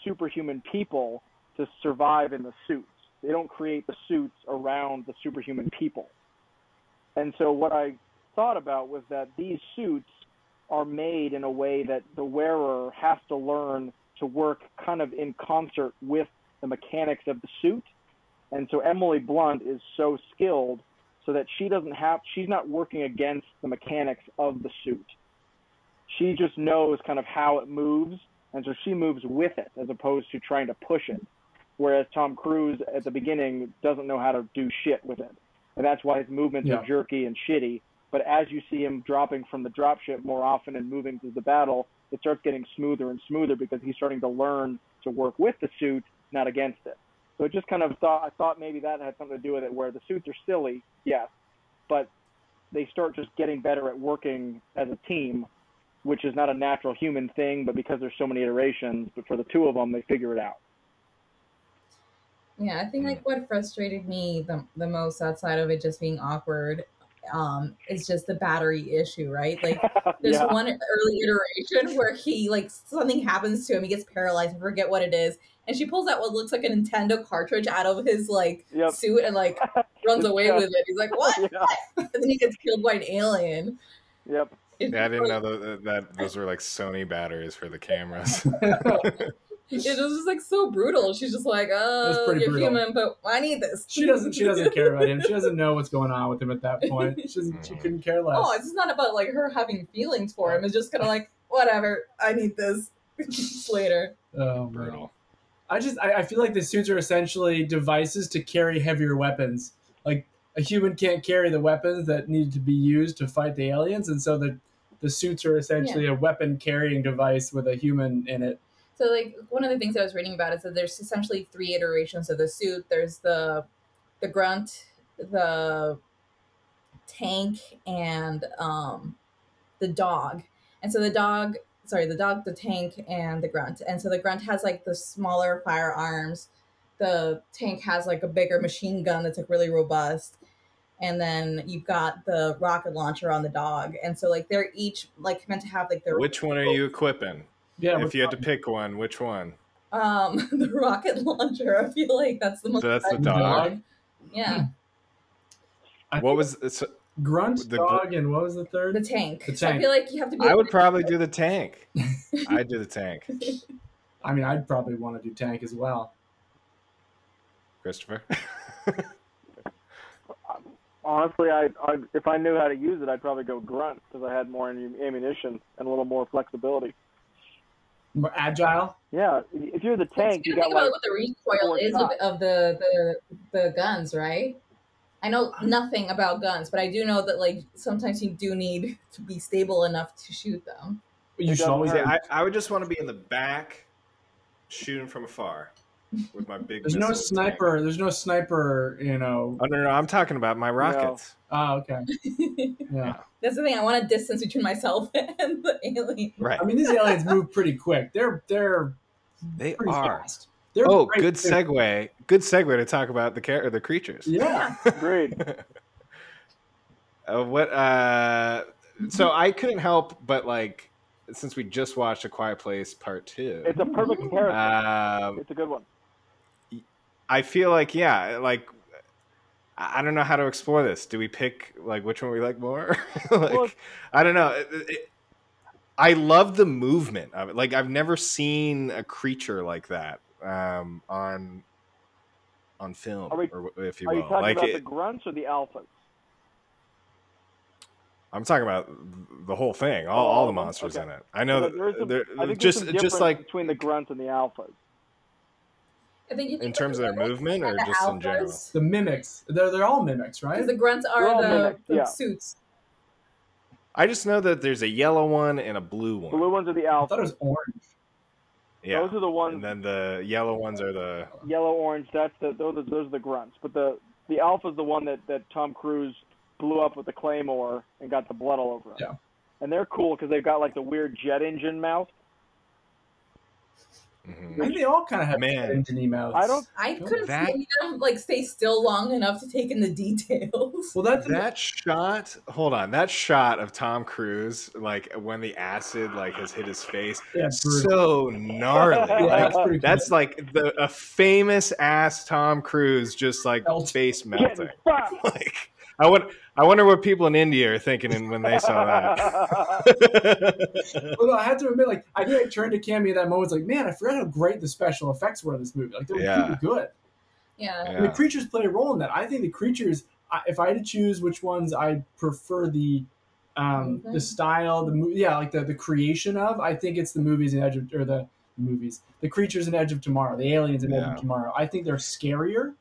superhuman people to survive in the suits. They don't create the suits around the superhuman people. And so what I thought about was that these suits are made in a way that the wearer has to learn to work kind of in concert with the mechanics of the suit. And so Emily Blunt is so skilled so that she doesn't have she's not working against the mechanics of the suit. She just knows kind of how it moves and so she moves with it as opposed to trying to push it. Whereas Tom Cruise at the beginning doesn't know how to do shit with it. And that's why his movements Yeah. are jerky and shitty. But as you see him dropping from the dropship more often and moving through the battle, it starts getting smoother and smoother because he's starting to learn to work with the suit, not against it. So it just kind of thought I thought maybe that had something to do with it, where the suits are silly, yes, but they start just getting better at working as a team, which is not a natural human thing, but because there's so many iterations, but for the two of them, they figure it out. Yeah, I think like what frustrated me the, the most outside of it just being awkward um is just the battery issue, right? Like *laughs* there's yeah. one early iteration *laughs* where he like something happens to him, he gets paralyzed, I forget what it is, and she pulls out what looks like a Nintendo cartridge out of his like Yep. suit and like *laughs* runs away chest. with it. He's like, What? yeah. And then he gets killed by an alien. Yep. It's Yeah, I didn't like- know that, that those were like Sony batteries for the cameras. *laughs* *laughs* It was just like so brutal. She's just like, oh, you're brutal. human, but I need this. she doesn't. She doesn't care about him. She doesn't know what's going on with him at that point. She, doesn't, she mm. couldn't care less. Oh, it's not about like her having feelings for him. It's just kind of like, whatever, I need this *laughs* later. Oh, man. Brutal. I just I, I feel like the suits are essentially devices to carry heavier weapons. Like a human can't carry the weapons that need to be used to fight the aliens, and so the the suits are essentially a weapon carrying device with a human in it. So like one of the things I was reading about is that there's essentially three iterations of the suit. There's the the grunt, the tank, and um, the dog. And so the dog, sorry, the dog, the tank, and the grunt. And so the grunt has like the smaller firearms. The tank has like a bigger machine gun that's like really robust. And then you've got the rocket launcher on the dog. And so like they're each like meant to have like their Which one are you equipping? Yeah, if you had to pick one, which one? um *laughs* the rocket launcher. I feel like that's the most So that's the effective dog. Yeah. I What was it's, grunt the- dog and what was the third? The tank. The So I feel like you have to be I would probably do the tank. *laughs* I'd do the tank. I mean, I'd probably want to do tank as well. Christopher. *laughs* Honestly, I, I if I knew how to use it, I'd probably go grunt because I had more ammunition and a little more flexibility. More agile. Yeah, if you're the But you tank, you gotta got think about like what the recoil is of, of the, the the guns, right? I know nothing about guns, but I do know that like sometimes you do need to be stable enough to shoot them. You should doesn't always. I, I would just want to be in the back, shooting from afar, with my big. There's no sniper. tank. There's no sniper. You know. Oh no, no, I'm talking about my rockets. Oh, okay. *laughs* Yeah. That's the thing. I want a distance between myself *laughs* and the alien. Right. I mean, these aliens move pretty quick. They're they're they are. fast. They're Oh, good too. segue. Good segue to talk about the char- the creatures. Yeah. great. *laughs* Uh, what? Uh, so I couldn't help but like, since we just watched A Quiet Place Part Two. It's a perfect comparison. Um, it's a good one. I feel like yeah, like I don't know how to explore this. Do we pick like which one we like more? *laughs* like Well, I don't know. It- it- I love the movement of it. Like I've never seen a creature like that um, on on film, we- or if you Are you will. talking Like about it- the grunts or the alphas? I'm talking about the whole thing, all, all the Oh, monsters okay. in it. I know Well, that there's some- there- I think just just difference like between the grunts and the alphas. I think you in terms of their movement or just in general. The mimics. They're they're all mimics, right? Because the grunts They're the, mimics, the yeah. suits. I just know that there's a yellow one and a blue one. The blue ones are the I thought it alphas. was orange. yeah, Those are the ones and then the yellow ones are the yellow, orange. That's the those are, those are the grunts. But the the alpha is the one that that Tom Cruise blew up with the claymore and got the blood all over him. Yeah. And they're cool because they've got like the weird jet engine mouth. Mhm. I think they all kind of have Man. engine emails. I don't- I couldn't That- see them like stay still long enough to take in the details. Well, that's that shot. Hold on, that shot of Tom Cruise, like when the acid like has hit his face, yeah, so gnarly. Yeah, Like, that's. That's like the a famous ass Tom Cruise just like Melt. face melting. *laughs* Like I would I wonder what people in India are thinking when they saw that. *laughs* Well, I have to admit, like, I think I turned to Cammy at that moment. It's like, man, I forgot how great the special effects were in this movie. Like, they were Yeah. really good. Yeah. And the creatures play a role in that. I think the creatures, if I had to choose which ones I prefer the um, Mhm. the style, the mo- yeah, like the the creation of, I think it's the movies in Edge of or the movies, the creatures in Edge of Tomorrow, the aliens in Edge of Tomorrow. I think they're scarier.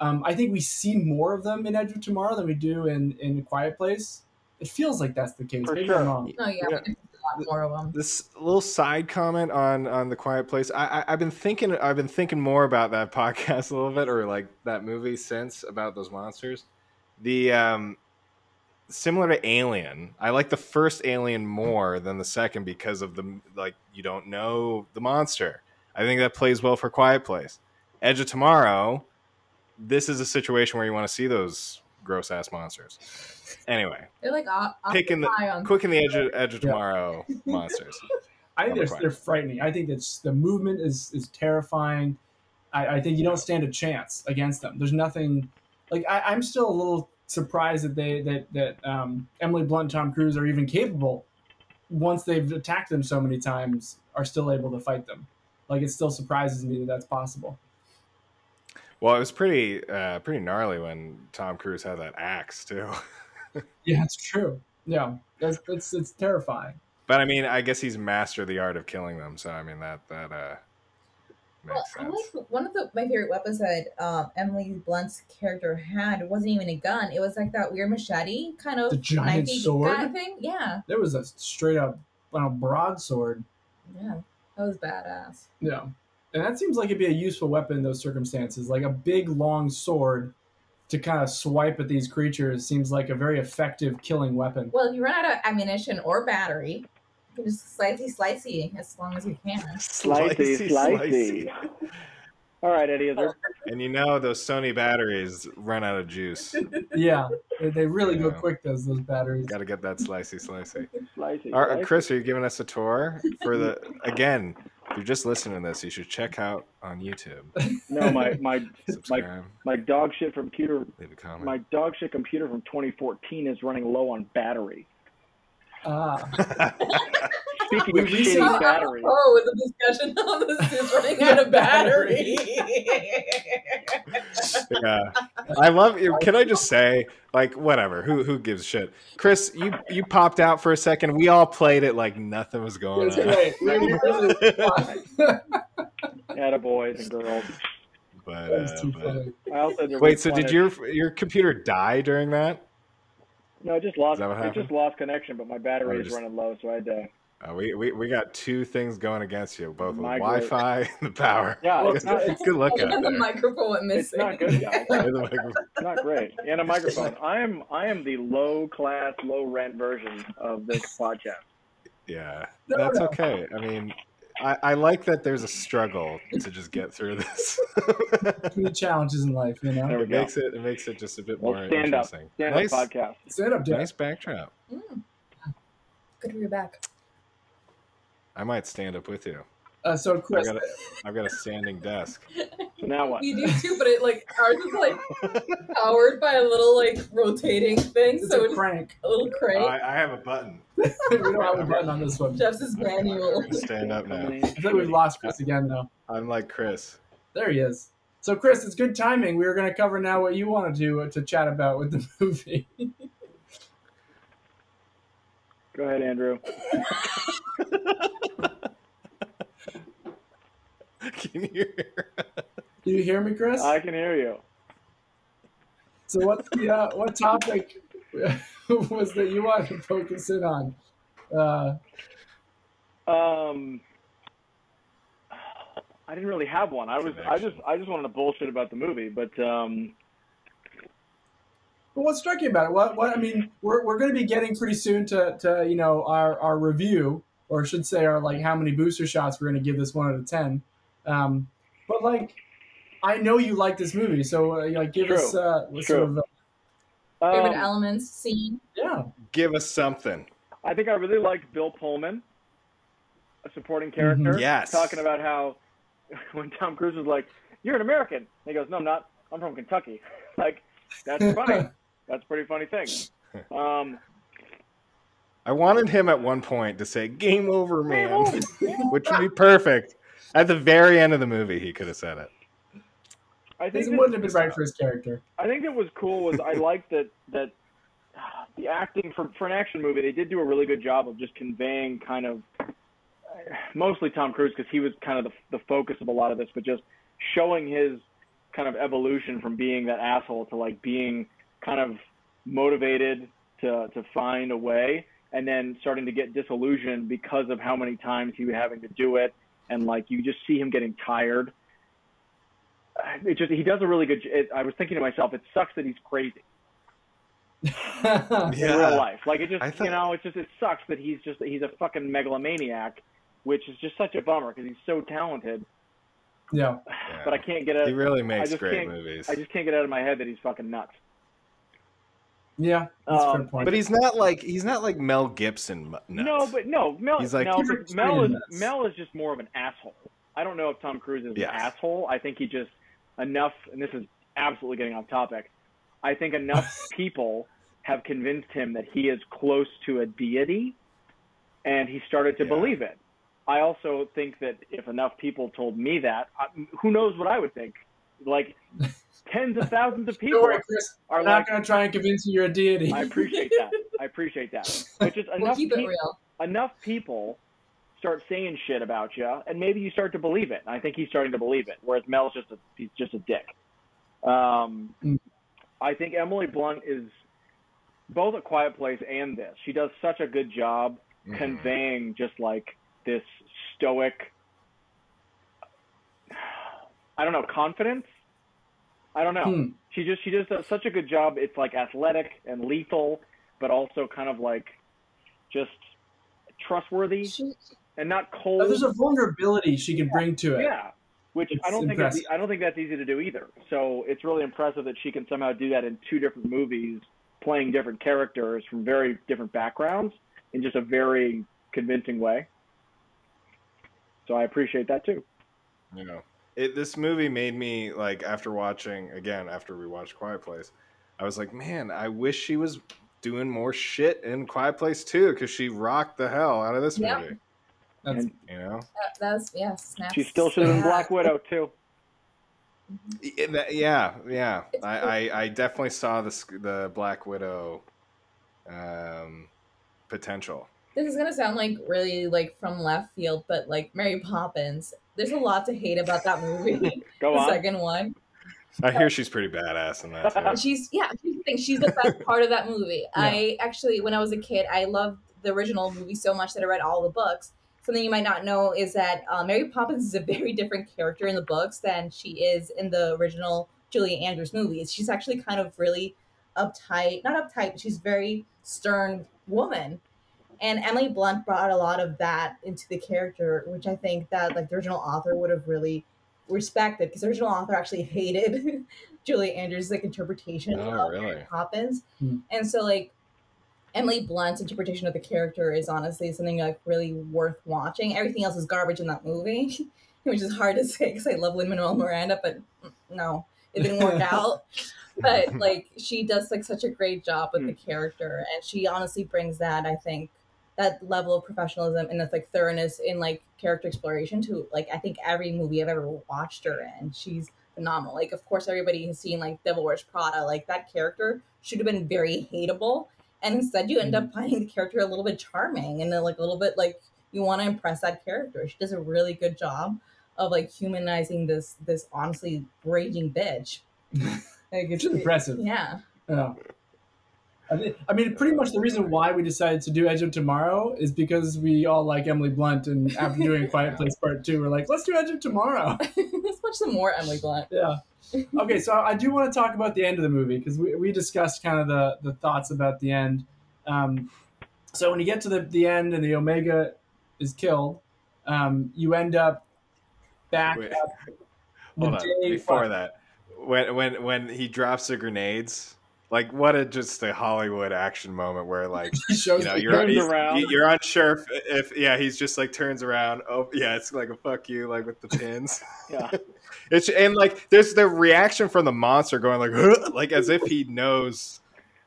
Um, I think we see more of them in Edge of Tomorrow than we do in in A Quiet Place. It feels like that's the case. For Maybe sure. I'm wrong. No, yeah, Yeah. we a lot more of them. this little side comment on on the quiet place I, I i've been thinking i've been thinking more about that *laughs* podcast a little bit or like that movie since about those monsters the um similar to alien i like the first alien more than the second because of the like you don't know the monster i think that plays well for quiet place edge of tomorrow this is a situation where you want to see those gross ass monsters anyway They're like o- picking the octopi on quick in the edge of, edge of Yeah. tomorrow *laughs* monsters I think they're, they're frightening. I think that's the movement is is terrifying. I, I think you don't stand a chance against them. There's nothing like I, I'm still a little surprised that they that that um, Emily Blunt and Tom Cruise are even capable once they've attacked them so many times are still able to fight them. Like it still surprises me that that's possible. Well, it was pretty uh, pretty gnarly when Tom Cruise had that axe too. *laughs* Yeah, it's true. Yeah, that's it's it's terrifying. But I mean, I guess he's mastered the art of killing them. So I mean, that that uh, Well, makes I sense. like one of the my favorite weapons that um, Emily Blunt's character had. Wasn't even a gun. It was like that weird machete kind of The giant sword? kind of thing. Yeah, There was a straight up broadsword. yeah, that was badass. Yeah. And that seems like it'd be a useful weapon in those circumstances. Like a big long sword to kind of swipe at these creatures seems like a very effective killing weapon. Well, if you run out of ammunition or battery, you can just slicey slicey as long as you can. Slicey, slicey. *laughs* All right, Eddie Izzard. And you know those Sony batteries run out of juice. *laughs* Yeah. They, they really go Yeah. quick, those those batteries. Got to get that slicey slicey. Slicey. All right, slicey. Chris, are you giving us a tour for the again? If you're just listening to this, you should check out on YouTube. *laughs* No, my my my Subscribe, my dog shit computer. leave a comment. My dog shit computer from 2014 is running low on battery. Ah. *laughs* *laughs* Speaking We of recently- shitty batteries, Oh, with the discussion *laughs* on this is running out of battery. *laughs* yeah, I love you. Can I just say, like, whatever. Who who gives shit? Chris, you you popped out for a second. We all played it like nothing was going on. right. We- we really- *laughs* attaboys and girls. But, That was uh, too but- funny. I also had to wait, so did your your computer die during that? No, it just lost. Is that what It just lost connection, but my battery Oh, is just- running low, so I had to. Uh, we, we we got two things going against you, both the Wi-Fi *laughs* and the power. Yeah, Well, it's not. It's, Good luck out the there. microphone went it's not good, guys. Yeah, *laughs* the microphone. It's not great. And a microphone. I am. I am the low class, low rent version of this *laughs* podcast. Yeah, that's okay. I mean, I, I like that there's a struggle to just get through this. Too many challenges in life, you There know. we it go. makes it it makes it just a bit Well, more stand up. interesting. Stand nice, up podcast. Stand up, Jack. nice backdrop. Mm. Good to be back. I might stand up with you. Uh, so, I've got a, I've got a standing desk. now what? We do too, but it like ours is like powered by a little like rotating thing, It's so a it's crank. a little crank. I, I have a button. *laughs* we don't have a button on this one. Jeff's is manual. Stand up now. I think we've lost Chris again, though. I'm like Chris. There he is. So, Chris, it's good timing. We were going to cover now what you wanted to uh, to chat about with the *laughs* movie. Go ahead, Andrew. *laughs* Can you hear? Do you hear me, Chris? I can hear you. So, what's the uh, what topic *laughs* was that you wanted to focus in on? Uh, Um, I didn't really have one. I was I just I just wanted to bullshit about the movie, but um, But what struck you about it? What, what I mean, we're, we're going to be getting pretty soon to, to you know our, our review, or I should say our like how many booster shots we're going to give this one out of ten. Um, but like, I know you like this movie, so uh, like give True. us uh, True. sort of uh, Favorite um, elements, scene. yeah. Give us something. I think I really liked Bill Pullman, a supporting character. Mhm. Yes. Talking about how *laughs* when Tom Cruise was like, "You're an American," and he goes, "No, I'm not. I'm from Kentucky." *laughs* like, that's funny. *laughs* that's a pretty funny thing. *laughs* Um, I wanted him at one point to say "Game over, Game man," over. *laughs* which would be perfect. At the very end of the movie, he could have said it. I think This that- wouldn't have been right for his character. I think it was cool was I liked that that *sighs* the acting for for an action movie they did do a really good job of just conveying kind of *sighs* mostly Tom Cruise because he was kind of the the focus of a lot of this, but just showing his kind of evolution from being that asshole to like being kind of motivated to to find a way and then starting to get disillusioned because of how many times he was having to do it and like you just see him getting tired it just he does a really good. It, I was thinking to myself, it sucks that he's crazy yeah. *laughs* in real life. Like it just, thought- you know, it just it sucks that he's just he's a fucking megalomaniac, which is just such a bummer because he's so talented. yeah. Yeah. But I can't get out. He it. really makes great can't- movies. I just can't get out of my head that he's fucking nuts. Yeah. That's a Um, fair point. But he's not like he's not like Mel Gibson. Nuts. No, but no, Mel. He's like- no, He's but like Mel is nuts. Mel is just more of an asshole. I don't know if Tom Cruise is Yes. an asshole. I think he just enough, and this is absolutely getting off topic. I think enough *laughs* people have convinced him that he is close to a deity, and he started to Yeah. believe it. I also think that if enough people told me that, I, who knows what I would think? Like tens of thousands of people worry, Chris. are I'm not going to try and convince you you're a deity. I appreciate that. I appreciate that. But *laughs* just We'll enough keep it real. enough people start saying shit about you, and maybe you start to believe it. And I think he's starting to believe it, whereas Mel's just a he's just a dick. Um, Mm. I think Emily Blunt is both a Quiet Place and this. She does such a good job Mhm. conveying just like this stoic. *sighs* I don't know confidence. I don't know Hmm. she just she just does such a good job. It's like athletic and lethal, but also kind of like just trustworthy She, and not cold. There's a vulnerability she can bring to it. yeah, which It's I don't think impressive. it's, I don't think that's easy to do either. So it's really impressive that she can somehow do that in two different movies, playing different characters from very different backgrounds in just a very convincing way. So I appreciate that too. You know, it, this movie made me like after watching again after we watched Quiet Place, I was like, man, I wish she was doing more shit in Quiet Place too because she rocked the hell out of this Yep. movie. That's, And You know, that, that's yeah. Snaps. she still should have been Yeah. Black Widow too. Yeah, that- yeah, yeah. I, I, I definitely saw the the Black Widow um, potential. This is gonna sound like really like from left field, but like Mary Poppins. There's a lot to hate about that movie. *laughs* Go the on. second one. I hear she's pretty badass in that too. *laughs* She's yeah, she's the thing. She's the best *laughs* part of that movie. I actually, when I was a kid, I loved the original movie so much that I read all the books. Something you might not know is that uh, Mary Poppins is a very different character in the books than she is in the original Julie Andrews movies. She's actually kind of really uptight, not uptight, but she's a very stern woman. And Emily Blunt brought a lot of that into the character, which I think that like the original author would have really respected because the original author actually *laughs* hated *laughs* Julie Andrews' like interpretation Oh, of really? Mary Poppins. Hmm. And so like Emily Blunt's interpretation of the character is honestly something like really worth watching. Everything else is garbage in that movie. *laughs* which is hard to say because I love Lin Manuel Miranda, but no, it didn't work out. But like she does like such a great job with the character, and she honestly brings that I think that level of professionalism and this like thoroughness in like character exploration to like I think every movie I've ever watched her in. She's phenomenal. Like of course everybody has seen like Devil Wears Prada. Like that character should have been very hateable, and instead you end up mm-hmm. finding the character a little bit charming and then like a little bit like you want to impress that character. She does a really good job of like humanizing this this honestly raging bitch. *laughs* like Which is impressive. Yeah. Yeah. I mean, pretty much the reason why we decided to do Edge of Tomorrow is because we all like Emily Blunt, and after doing Quiet Place Part Two, we're like, let's do Edge of Tomorrow. *laughs* Let's watch some more Emily Blunt. Yeah. Okay, so I do want to talk about the end of the movie because we, we discussed kind of the, the thoughts about the end. Um, so when you get to the, the end and the Omega is killed, um, you end up back Wait. at the Hold on. day- Before that, when when when he drops the grenades, like what a just a Hollywood action moment where like *laughs* you know you're turns around. you're unsure if, if yeah he's just like turns around oh yeah it's like a fuck you like with the pins *laughs* Yeah. *laughs* it's and like there's the reaction from the monster going like "Huh," like as if he knows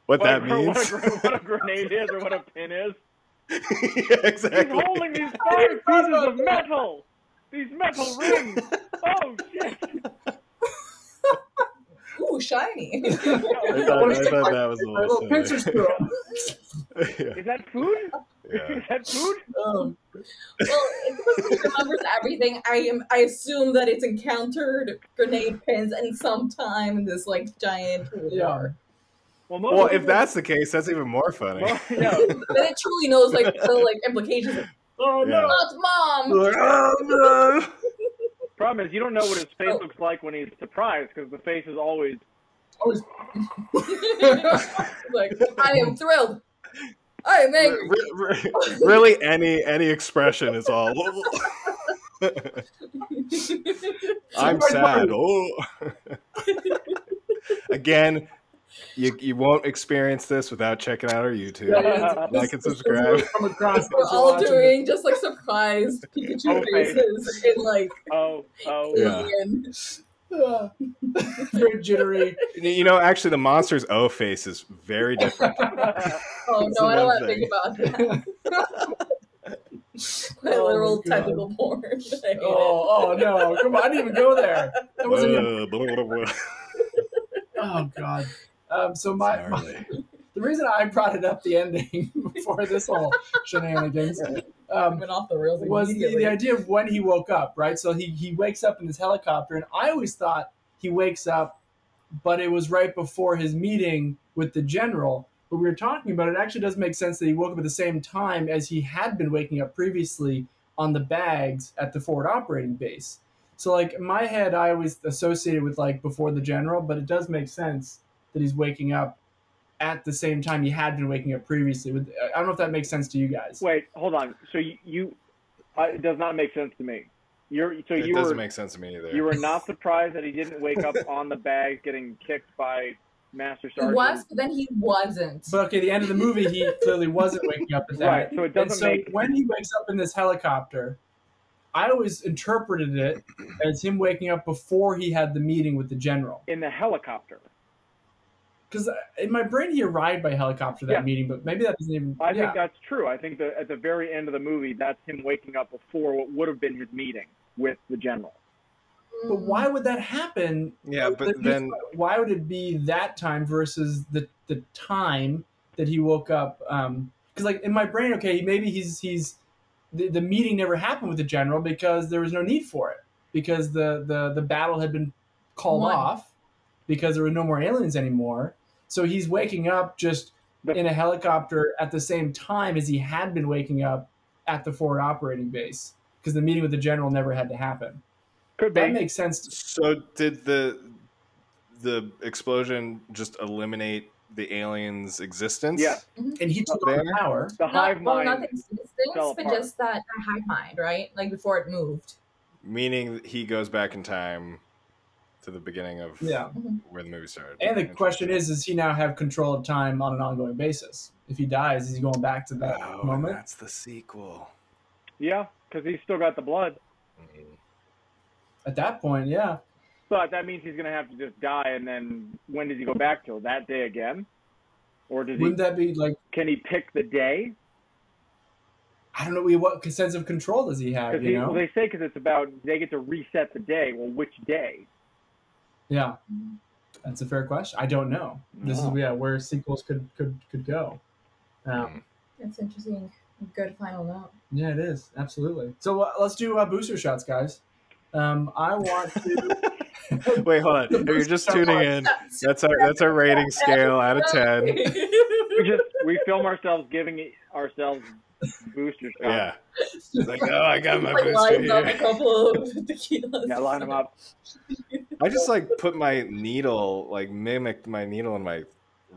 what, What, that a, means what, a, what a grenade is or what a pin is. yeah, He's holding these five pieces of metal. These metal rings. Oh shit! Ooh, shiny. *laughs* I thought, I *laughs* thought that was a a little little pincer silly. screw. Is that food? yeah. *laughs* Is that food? Um, well, it he remembers everything, I am. I assume that it's encountered grenade pins and sometime in this like giant Yeah. Well, well if the- that's the case that's even more funny well, yeah. then it truly knows like the like implications. oh Yeah. no! Not mom. Like, oh, no. Problem is, you don't know what his face Oh. looks like when he's surprised because the face is always. Always- *laughs* like I am thrilled. I am angry. Re- re- really any any expression is all *laughs* i'm sad oh *laughs* again you, you won't experience this without checking out our youtube Yeah, Like this- and subscribe. *laughs* across We're all watching. doing just like surprised Pikachu Okay. faces in like Oh, oh. Yeah. Indian. Very jittery. you know actually the monster's o face is very different *laughs* Oh It's no, the I don't one want to think about that. *laughs* My Oh, literal my God. technical porn. I hate it. Oh, oh no! Come on, I didn't even go there. That wasn't even. Uh, blah, blah, blah. Oh god. Um, so my, my *laughs* the reason I brought it up the ending *laughs* before this whole shenanigans *laughs* um, Went off the rails was the, the idea of when he woke up, right? So he he wakes up in his helicopter, and I always thought he wakes up, but it was right before his meeting with the general. But we were talking about it. it actually does make sense that he woke up at the same time as he had been waking up previously on the bags at the forward operating base. So like in my head, I always associated with like before the general, but it does make sense that he's waking up at the same time he had been waking up previously. With I don't know if that makes sense to you guys. Wait, hold on. So you, you uh, it does not make sense to me. You're so it you doesn't were make sense to me either you were not *laughs* surprised that he didn't wake up on the bag getting kicked by Master He Sergeant. was, but then he wasn't. But okay, the end of the movie, he *laughs* clearly wasn't waking up at that. Right, so it doesn't and so make- when he wakes up in this helicopter, I always interpreted it as him waking up before he had the meeting with the general. in the helicopter. Because uh, in my brain, he arrived by helicopter that Yeah. meeting, but maybe that doesn't even. I yeah. think that's true. I think that at the very end of the movie, that's him waking up before what would have been his meeting with the general. But why would that happen? yeah but then why would it be that time versus the the time that he woke up? Um, because like in my brain, okay, maybe he's he's the, the meeting never happened with the general because there was no need for it because the the the battle had been called Won. off because there were no more aliens anymore. So he's waking up just The- in a helicopter at the same time as he had been waking up at the forward operating base because the meeting with the general never had to happen. Could That be. makes sense. To, So did the the explosion just eliminate the aliens' existence? Yeah. Mm-hmm. and he took Up on there? power. the not, hive well, mind. not the existence, but apart. just that, that hive mind, right? Like before it moved. Meaning he goes back in time to the beginning of Yeah. where the movie started. And the question is, does he now have control of time on an ongoing basis? If he dies, is he going back to that oh, moment? that's the sequel. yeah, because he's still got the blood. Mm. At that point, yeah. But that means he's going to have to just die, and then when does he go back to that day again, or does he? Wouldn't that be like can he pick the day? I don't know what sense of control does he have? Because You know? they say because it's about they get to reset the day. Well, which day? Yeah, that's a fair question. I don't know. This is yeah where sequels could could could go. Um, That's interesting. Good to find out. yeah, it is absolutely. So uh, let's do uh, booster shots, guys. Um, I want to. *laughs* Wait, hold on. If *laughs* you're just tuning in, that's our that's our rating scale out of ten. *laughs* We just we film ourselves giving ourselves booster shots. Yeah. It's like, oh, I got my like booster lines up a couple of tequilas. Yeah, line them up. I just like put my needle, like mimicked my needle in my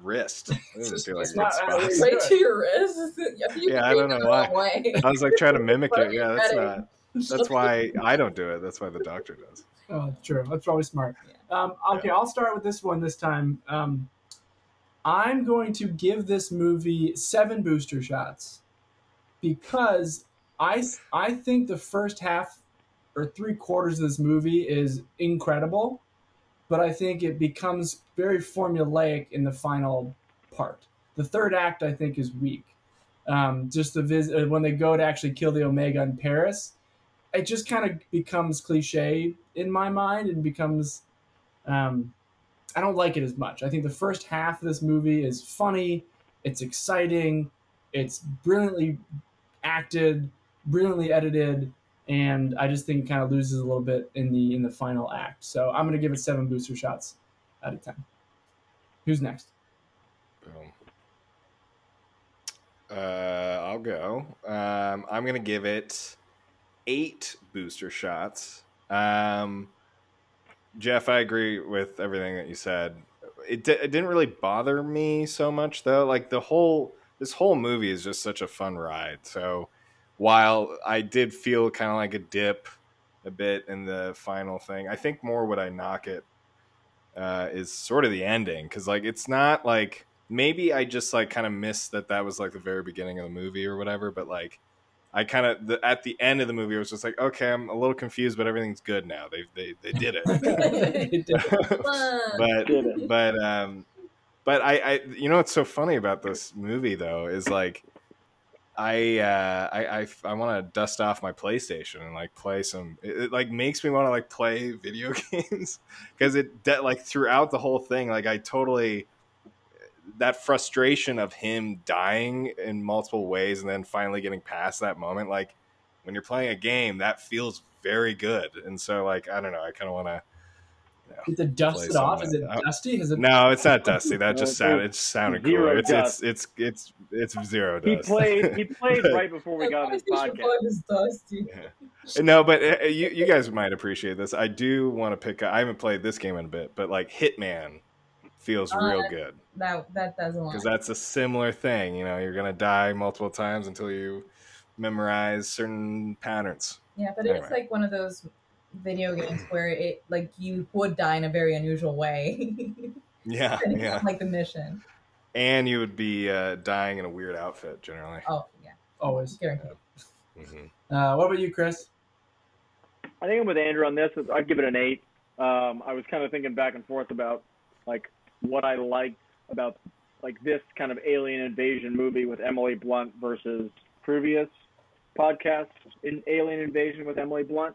wrist. I didn't feel like It's not- spots. Right to your wrist. You Yeah, I don't know why. way. *laughs* I was like trying to mimic it. Yeah, that's not. That's why I don't do it. That's why the doctor does. Oh, true. That's probably smart. Um, okay, I'll start with this one this time. Um, I'm going to give this movie seven booster shots because I I think the first half or three quarters of this movie is incredible, but I think it becomes very formulaic in the final part. The third act I think is weak. Um, just the vis- uh, when they go to actually kill the Omega in Paris, it just kind of becomes cliche in my mind and becomes um, I don't like it as much. I think the first half of this movie is funny, it's exciting, it's brilliantly acted, brilliantly edited, and I just think it kind of loses a little bit in the in the final act. So I'm gonna give it seven booster shots out of ten. Who's next? Boom. Uh, I'll go. Um, I'm gonna give it eight booster shots. Um, Jeff, I agree with everything that you said. It, di- it didn't really bother me so much though. Like the whole this whole movie is just such a fun ride. So while I did feel kind of like a dip a bit in the final thing, I think more would I knock it uh, is sort of the ending because like it's not like maybe I just like kind of missed that that was like the very beginning of the movie or whatever. But like I kind of the, at the end of the movie, I was just like, okay, I'm a little confused, but everything's good now. They they they did it. They did it. *laughs* But but um but I, I you know what's so funny about this movie though is like I uh I I, I want to dust off my PlayStation and like play some it, it like makes me want to like play video *laughs* games. Because it de- like throughout the whole thing like I totally that frustration of him dying in multiple ways and then finally getting past that moment like when you're playing a game that feels very good. And so like I don't know I kind of want to Did it dust it off? Is it that. dusty? Has it? no, it's not dusty. That just *laughs* sounded it sounded zero cool. It's, it's it's it's it's zero He played. He *laughs* played right before we got on this podcast. 5 is dusty. no, but uh, you you guys might appreciate this. I do want to pick. I haven't played this game in a bit, but like Hitman feels Uh, real good That that doesn't because that's a similar thing. You know, you're gonna die multiple times until you memorize certain patterns. Yeah, but it's like one of those video games where it like you would die in a very unusual way. *laughs* Yeah, yeah. like the mission. And you would be uh, dying in a weird outfit generally. Oh yeah, Always. guaranteed. hmm Uh, what about you, Chris? I think I'm with Andrew on this. I'd give it an eight. Um, I was kind of thinking back and forth about like what I liked about like this kind of alien invasion movie with Emily Blunt versus previous podcasts in Alien Invasion with Emily Blunt.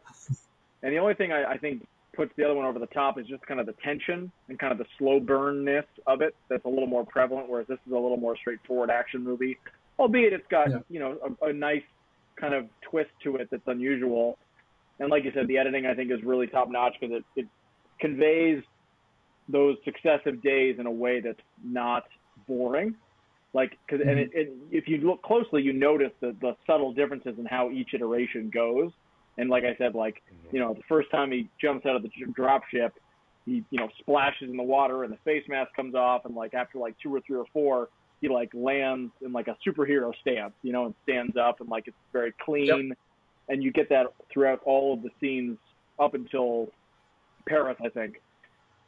And the only thing I, I think puts the other one over the top is just kind of the tension and kind of the slow burnness of it that's a little more prevalent, whereas this is a little more straightforward action movie. Albeit it's got, Yeah. you know, a, a nice kind of twist to it that's unusual. And like you said, the editing I think is really top notch because it, it conveys those successive days in a way that's not boring. Like, cause, and mm-hmm. it, it, if you look closely, you notice the, the subtle differences in how each iteration goes. And like I said, like, you know, the first time he jumps out of the drop ship, he, you know, splashes in the water and the face mask comes off. And like after like two or three or four, he like lands in like a superhero stance, you know, and stands up and like it's very clean. And you get that throughout all of the scenes up until Paris, I think.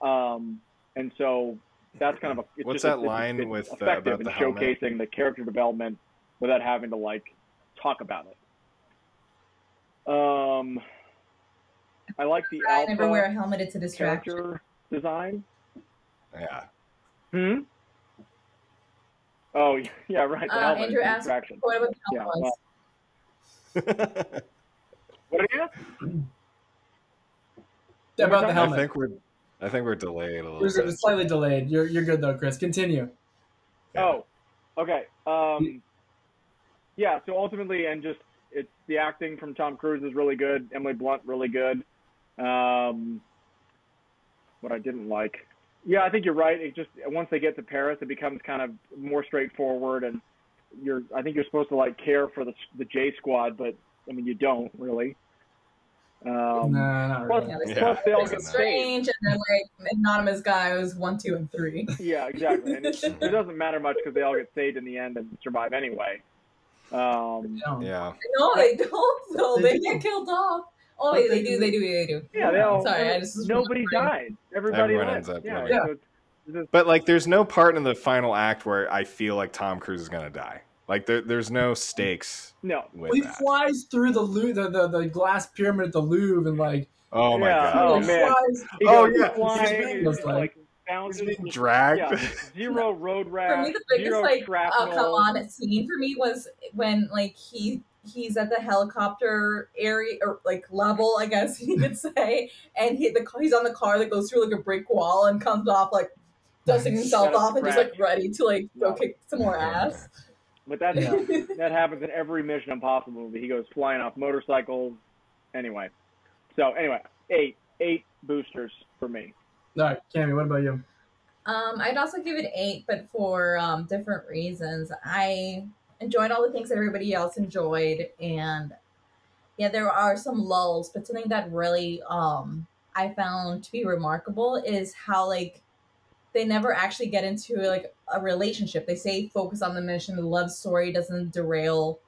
Um, and so that's kind of a. It's What's that it's- line it's with, uh, effective about in the helmet? showcasing the character development without having to like talk about it. Um, I like the I never wear a helmet. It's a distraction. character design. Yeah. Hmm. Oh yeah, right. The Uh, Andrew is a asked what about the Yeah. helmet? Well, *laughs* what are you? Yeah, about the I think we're I think we're delayed a little There's bit. a slightly delayed. You're you're good though, Chris. Continue. Oh, okay. Um, yeah. So ultimately, and just it's the acting from Tom Cruise is really good. Emily Blunt really good. Um, what I didn't like, yeah, I think you're right. It just once they get to Paris, it becomes kind of more straightforward, and you're. I think you're supposed to like care for the the J Squad, but I mean you don't really. Um, nah, not plus, really. Yeah, there's Yeah. plus they all There's get a saved. Strange, and then like anonymous guy was one, two, and three. Yeah, exactly. And it, *laughs* it doesn't matter much because they all get saved in the end and survive anyway. Um, Yeah. Yeah. No, they *laughs* don't. though. They they do. get killed off. Oh, But they they do. do. They do. They do. yeah, they all. Sorry, I just nobody died. Everybody Everyone ends up yeah, living. so it's- it's- But like there's no part in the final act where I feel like Tom Cruise is gonna die. Like there, there's no stakes no. with Well, he that. flies through the, Lou- the the the glass pyramid at the Louvre and like Oh my Yeah, god. Oh, man. flies. Oh, goes yeah. flying. He's He's like, like- bounces. He's being dragged. Yeah, zero *laughs* road For rash. me, the biggest zero like shrapnel. uh, come on scene for me was when like he he's at the helicopter area or like level, I guess *laughs* you could say, and he the he's on the car that goes through like a brick wall and comes off like dusting himself off and just like ready to like go No. kick some more ass. But that *laughs* Yeah. that happens in every Mission Impossible movie. He goes flying off motorcycles. Anyway, so anyway, eight eight boosters for me. All right, Cammy, what about you? Um, I'd also give it eight, but for um, different reasons. I enjoyed all the things that everybody else enjoyed, and yeah, there are some lulls, but something that really um, I found to be remarkable is how like they never actually get into like a relationship. They say focus on the mission. The love story doesn't derail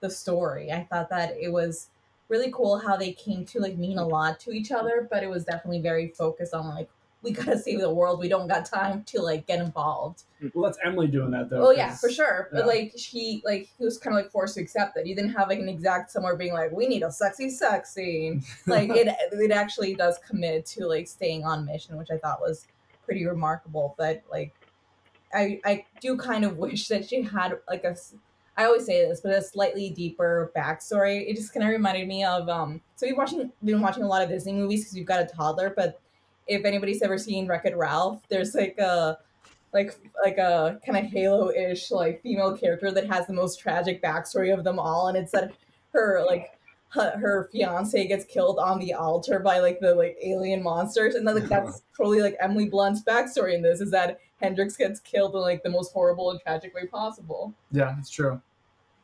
the story. I thought that it was really cool how they came to like mean a lot to each other, but it was definitely very focused on like we gotta *laughs* save the world. We don't got time to like get involved. Well, that's Emily doing that though. Oh yeah, for sure. But like she, like he was kind of like forced to accept it. You didn't have like an exact somewhere being like, we need a sexy sex scene. *laughs* Like it it actually does commit to like staying on mission, which I thought was pretty remarkable. But like I I do kind of *laughs* wish that she had like a. I always say this, but a slightly deeper backstory. It just kind of reminded me of um. So we've watching been watching a lot of Disney movies because we've got a toddler. But if anybody's ever seen Wreck It Ralph, there's like a like like a kind of Halo-ish like female character that has the most tragic backstory of them all, and it's that her like her, her fiance gets killed on the altar by like the like alien monsters, and then, like that's totally like Emily Blunt's backstory in this is that Hendrix gets killed in like the most horrible and tragic way possible, yeah, it's true.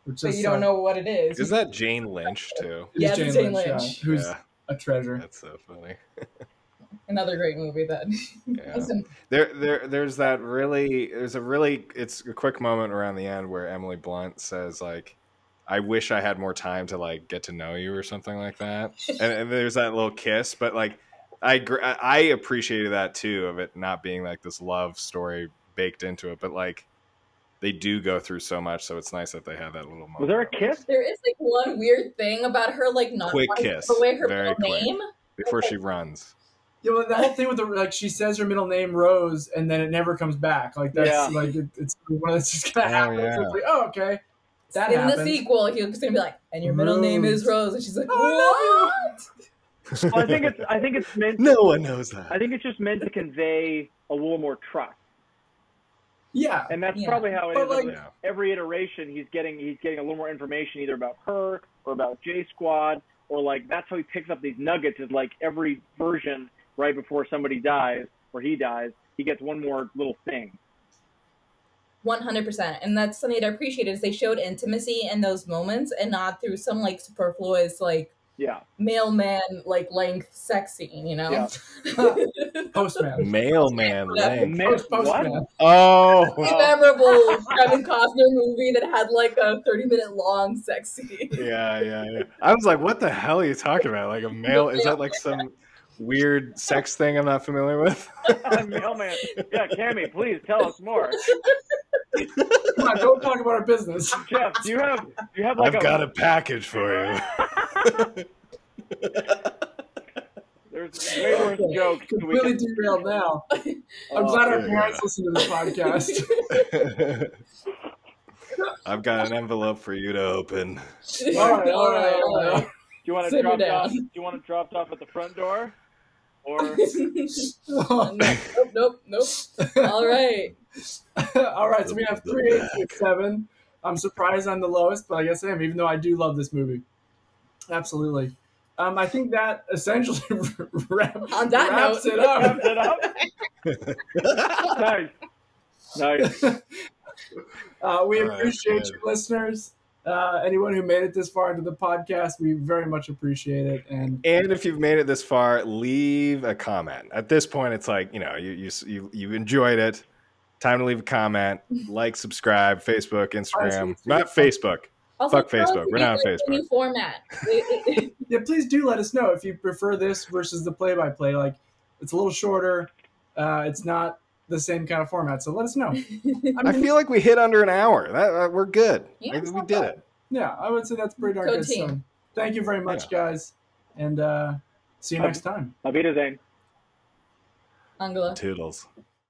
Which but is, you don't uh, know what it is. Is that Jane Lynch too? Yeah, it's Jane yeah, Lynch. who's Yeah, a treasure. that's so funny. *laughs* Another great movie that Yeah. *laughs* There, there, there's that really. There's a really. It's a quick moment around the end where Emily Blunt says like, "I wish I had more time to like get to know you" or something like that. *laughs* and, and there's that little kiss, but like, I I appreciated that too of it not being like this love story baked into it, but like, they do go through so much, so it's nice that they have that little moment. Was there a kiss? There is like one weird thing about her like not Quick kiss. give away her Very middle quick. name. before she runs? Yeah, well, the whole thing with the like, she says her middle name Rose, and then it never comes back. Like that's Yeah. like it, it's one that's just gonna Oh, happen. So yeah. it's like, oh, okay, that in happened. the sequel, he's gonna be like, "And your middle name is Rose," and she's like, Oh, "What?" Well, I think it's I think it's meant. No one knows that. I think it's just meant to convey a little more trust, Yeah, and that's Yeah. probably how it But, is. like- with every iteration, he's getting he's getting a little more information either about her or about J Squad, or like that's how he picks up these nuggets. Is like every version right before somebody dies or he dies, he gets one more little thing. One hundred percent, and that's something that I appreciated is they showed intimacy in those moments, and not through some like superfluous like Yeah, mailman like length sex scene. You know, Yeah. *laughs* postman. Mailman Yeah. Link. Ma- Post, what? postman. Oh, A memorable Kevin Costner movie that had like a thirty minute long sex scene. yeah, yeah, yeah. I was like, what the hell are you talking about? Like a mail? Is that like some weird sex thing I'm not familiar with? *laughs* Mailman. Yeah, Cammy, please tell us more. Come on, don't talk about our business. Jeff, do you have do you have like I've got a package for you. *laughs* There's way worse jokes. than we Completely can- derailed now. *laughs* Oh, I'm Oh, glad our yeah. parents listen to this podcast. I've got an envelope for you to open. all right, all right, all right. Do you want to Simmer drop it off? down. Do you want it dropped off at the front door, or *laughs* nope, nope, nope. All right. *laughs* all right, so we have three, eight, six, seven. I'm surprised I'm the lowest, but I guess I am, even though I do love this movie. Absolutely. Um, I think that essentially *laughs* wrap, On that wraps note- it up. wraps it up? nice, nice. Uh, we All right, appreciate good. you, listeners. Uh, anyone who made it this far into the podcast, we very much appreciate it. And And if you've made it this far, leave a comment. At this point, it's like you know you you you, you enjoyed it. Time to leave a comment, *laughs* like, subscribe, Facebook, Instagram, not Facebook. Also, Fuck Facebook. We're not on Facebook. New format. It- *laughs* it- yeah, please do let us know if you prefer this versus the play-by-play. Like, it's a little shorter. Uh, it's not the same kind of format, so let us know. *laughs* I I feel like we hit under an hour. That uh, we're good. Yeah, we did bad. it. yeah, I would say that's pretty darn Go good. So, thank you very much, guys, and uh, see you next time. Avita Zane. Angela. Toodles.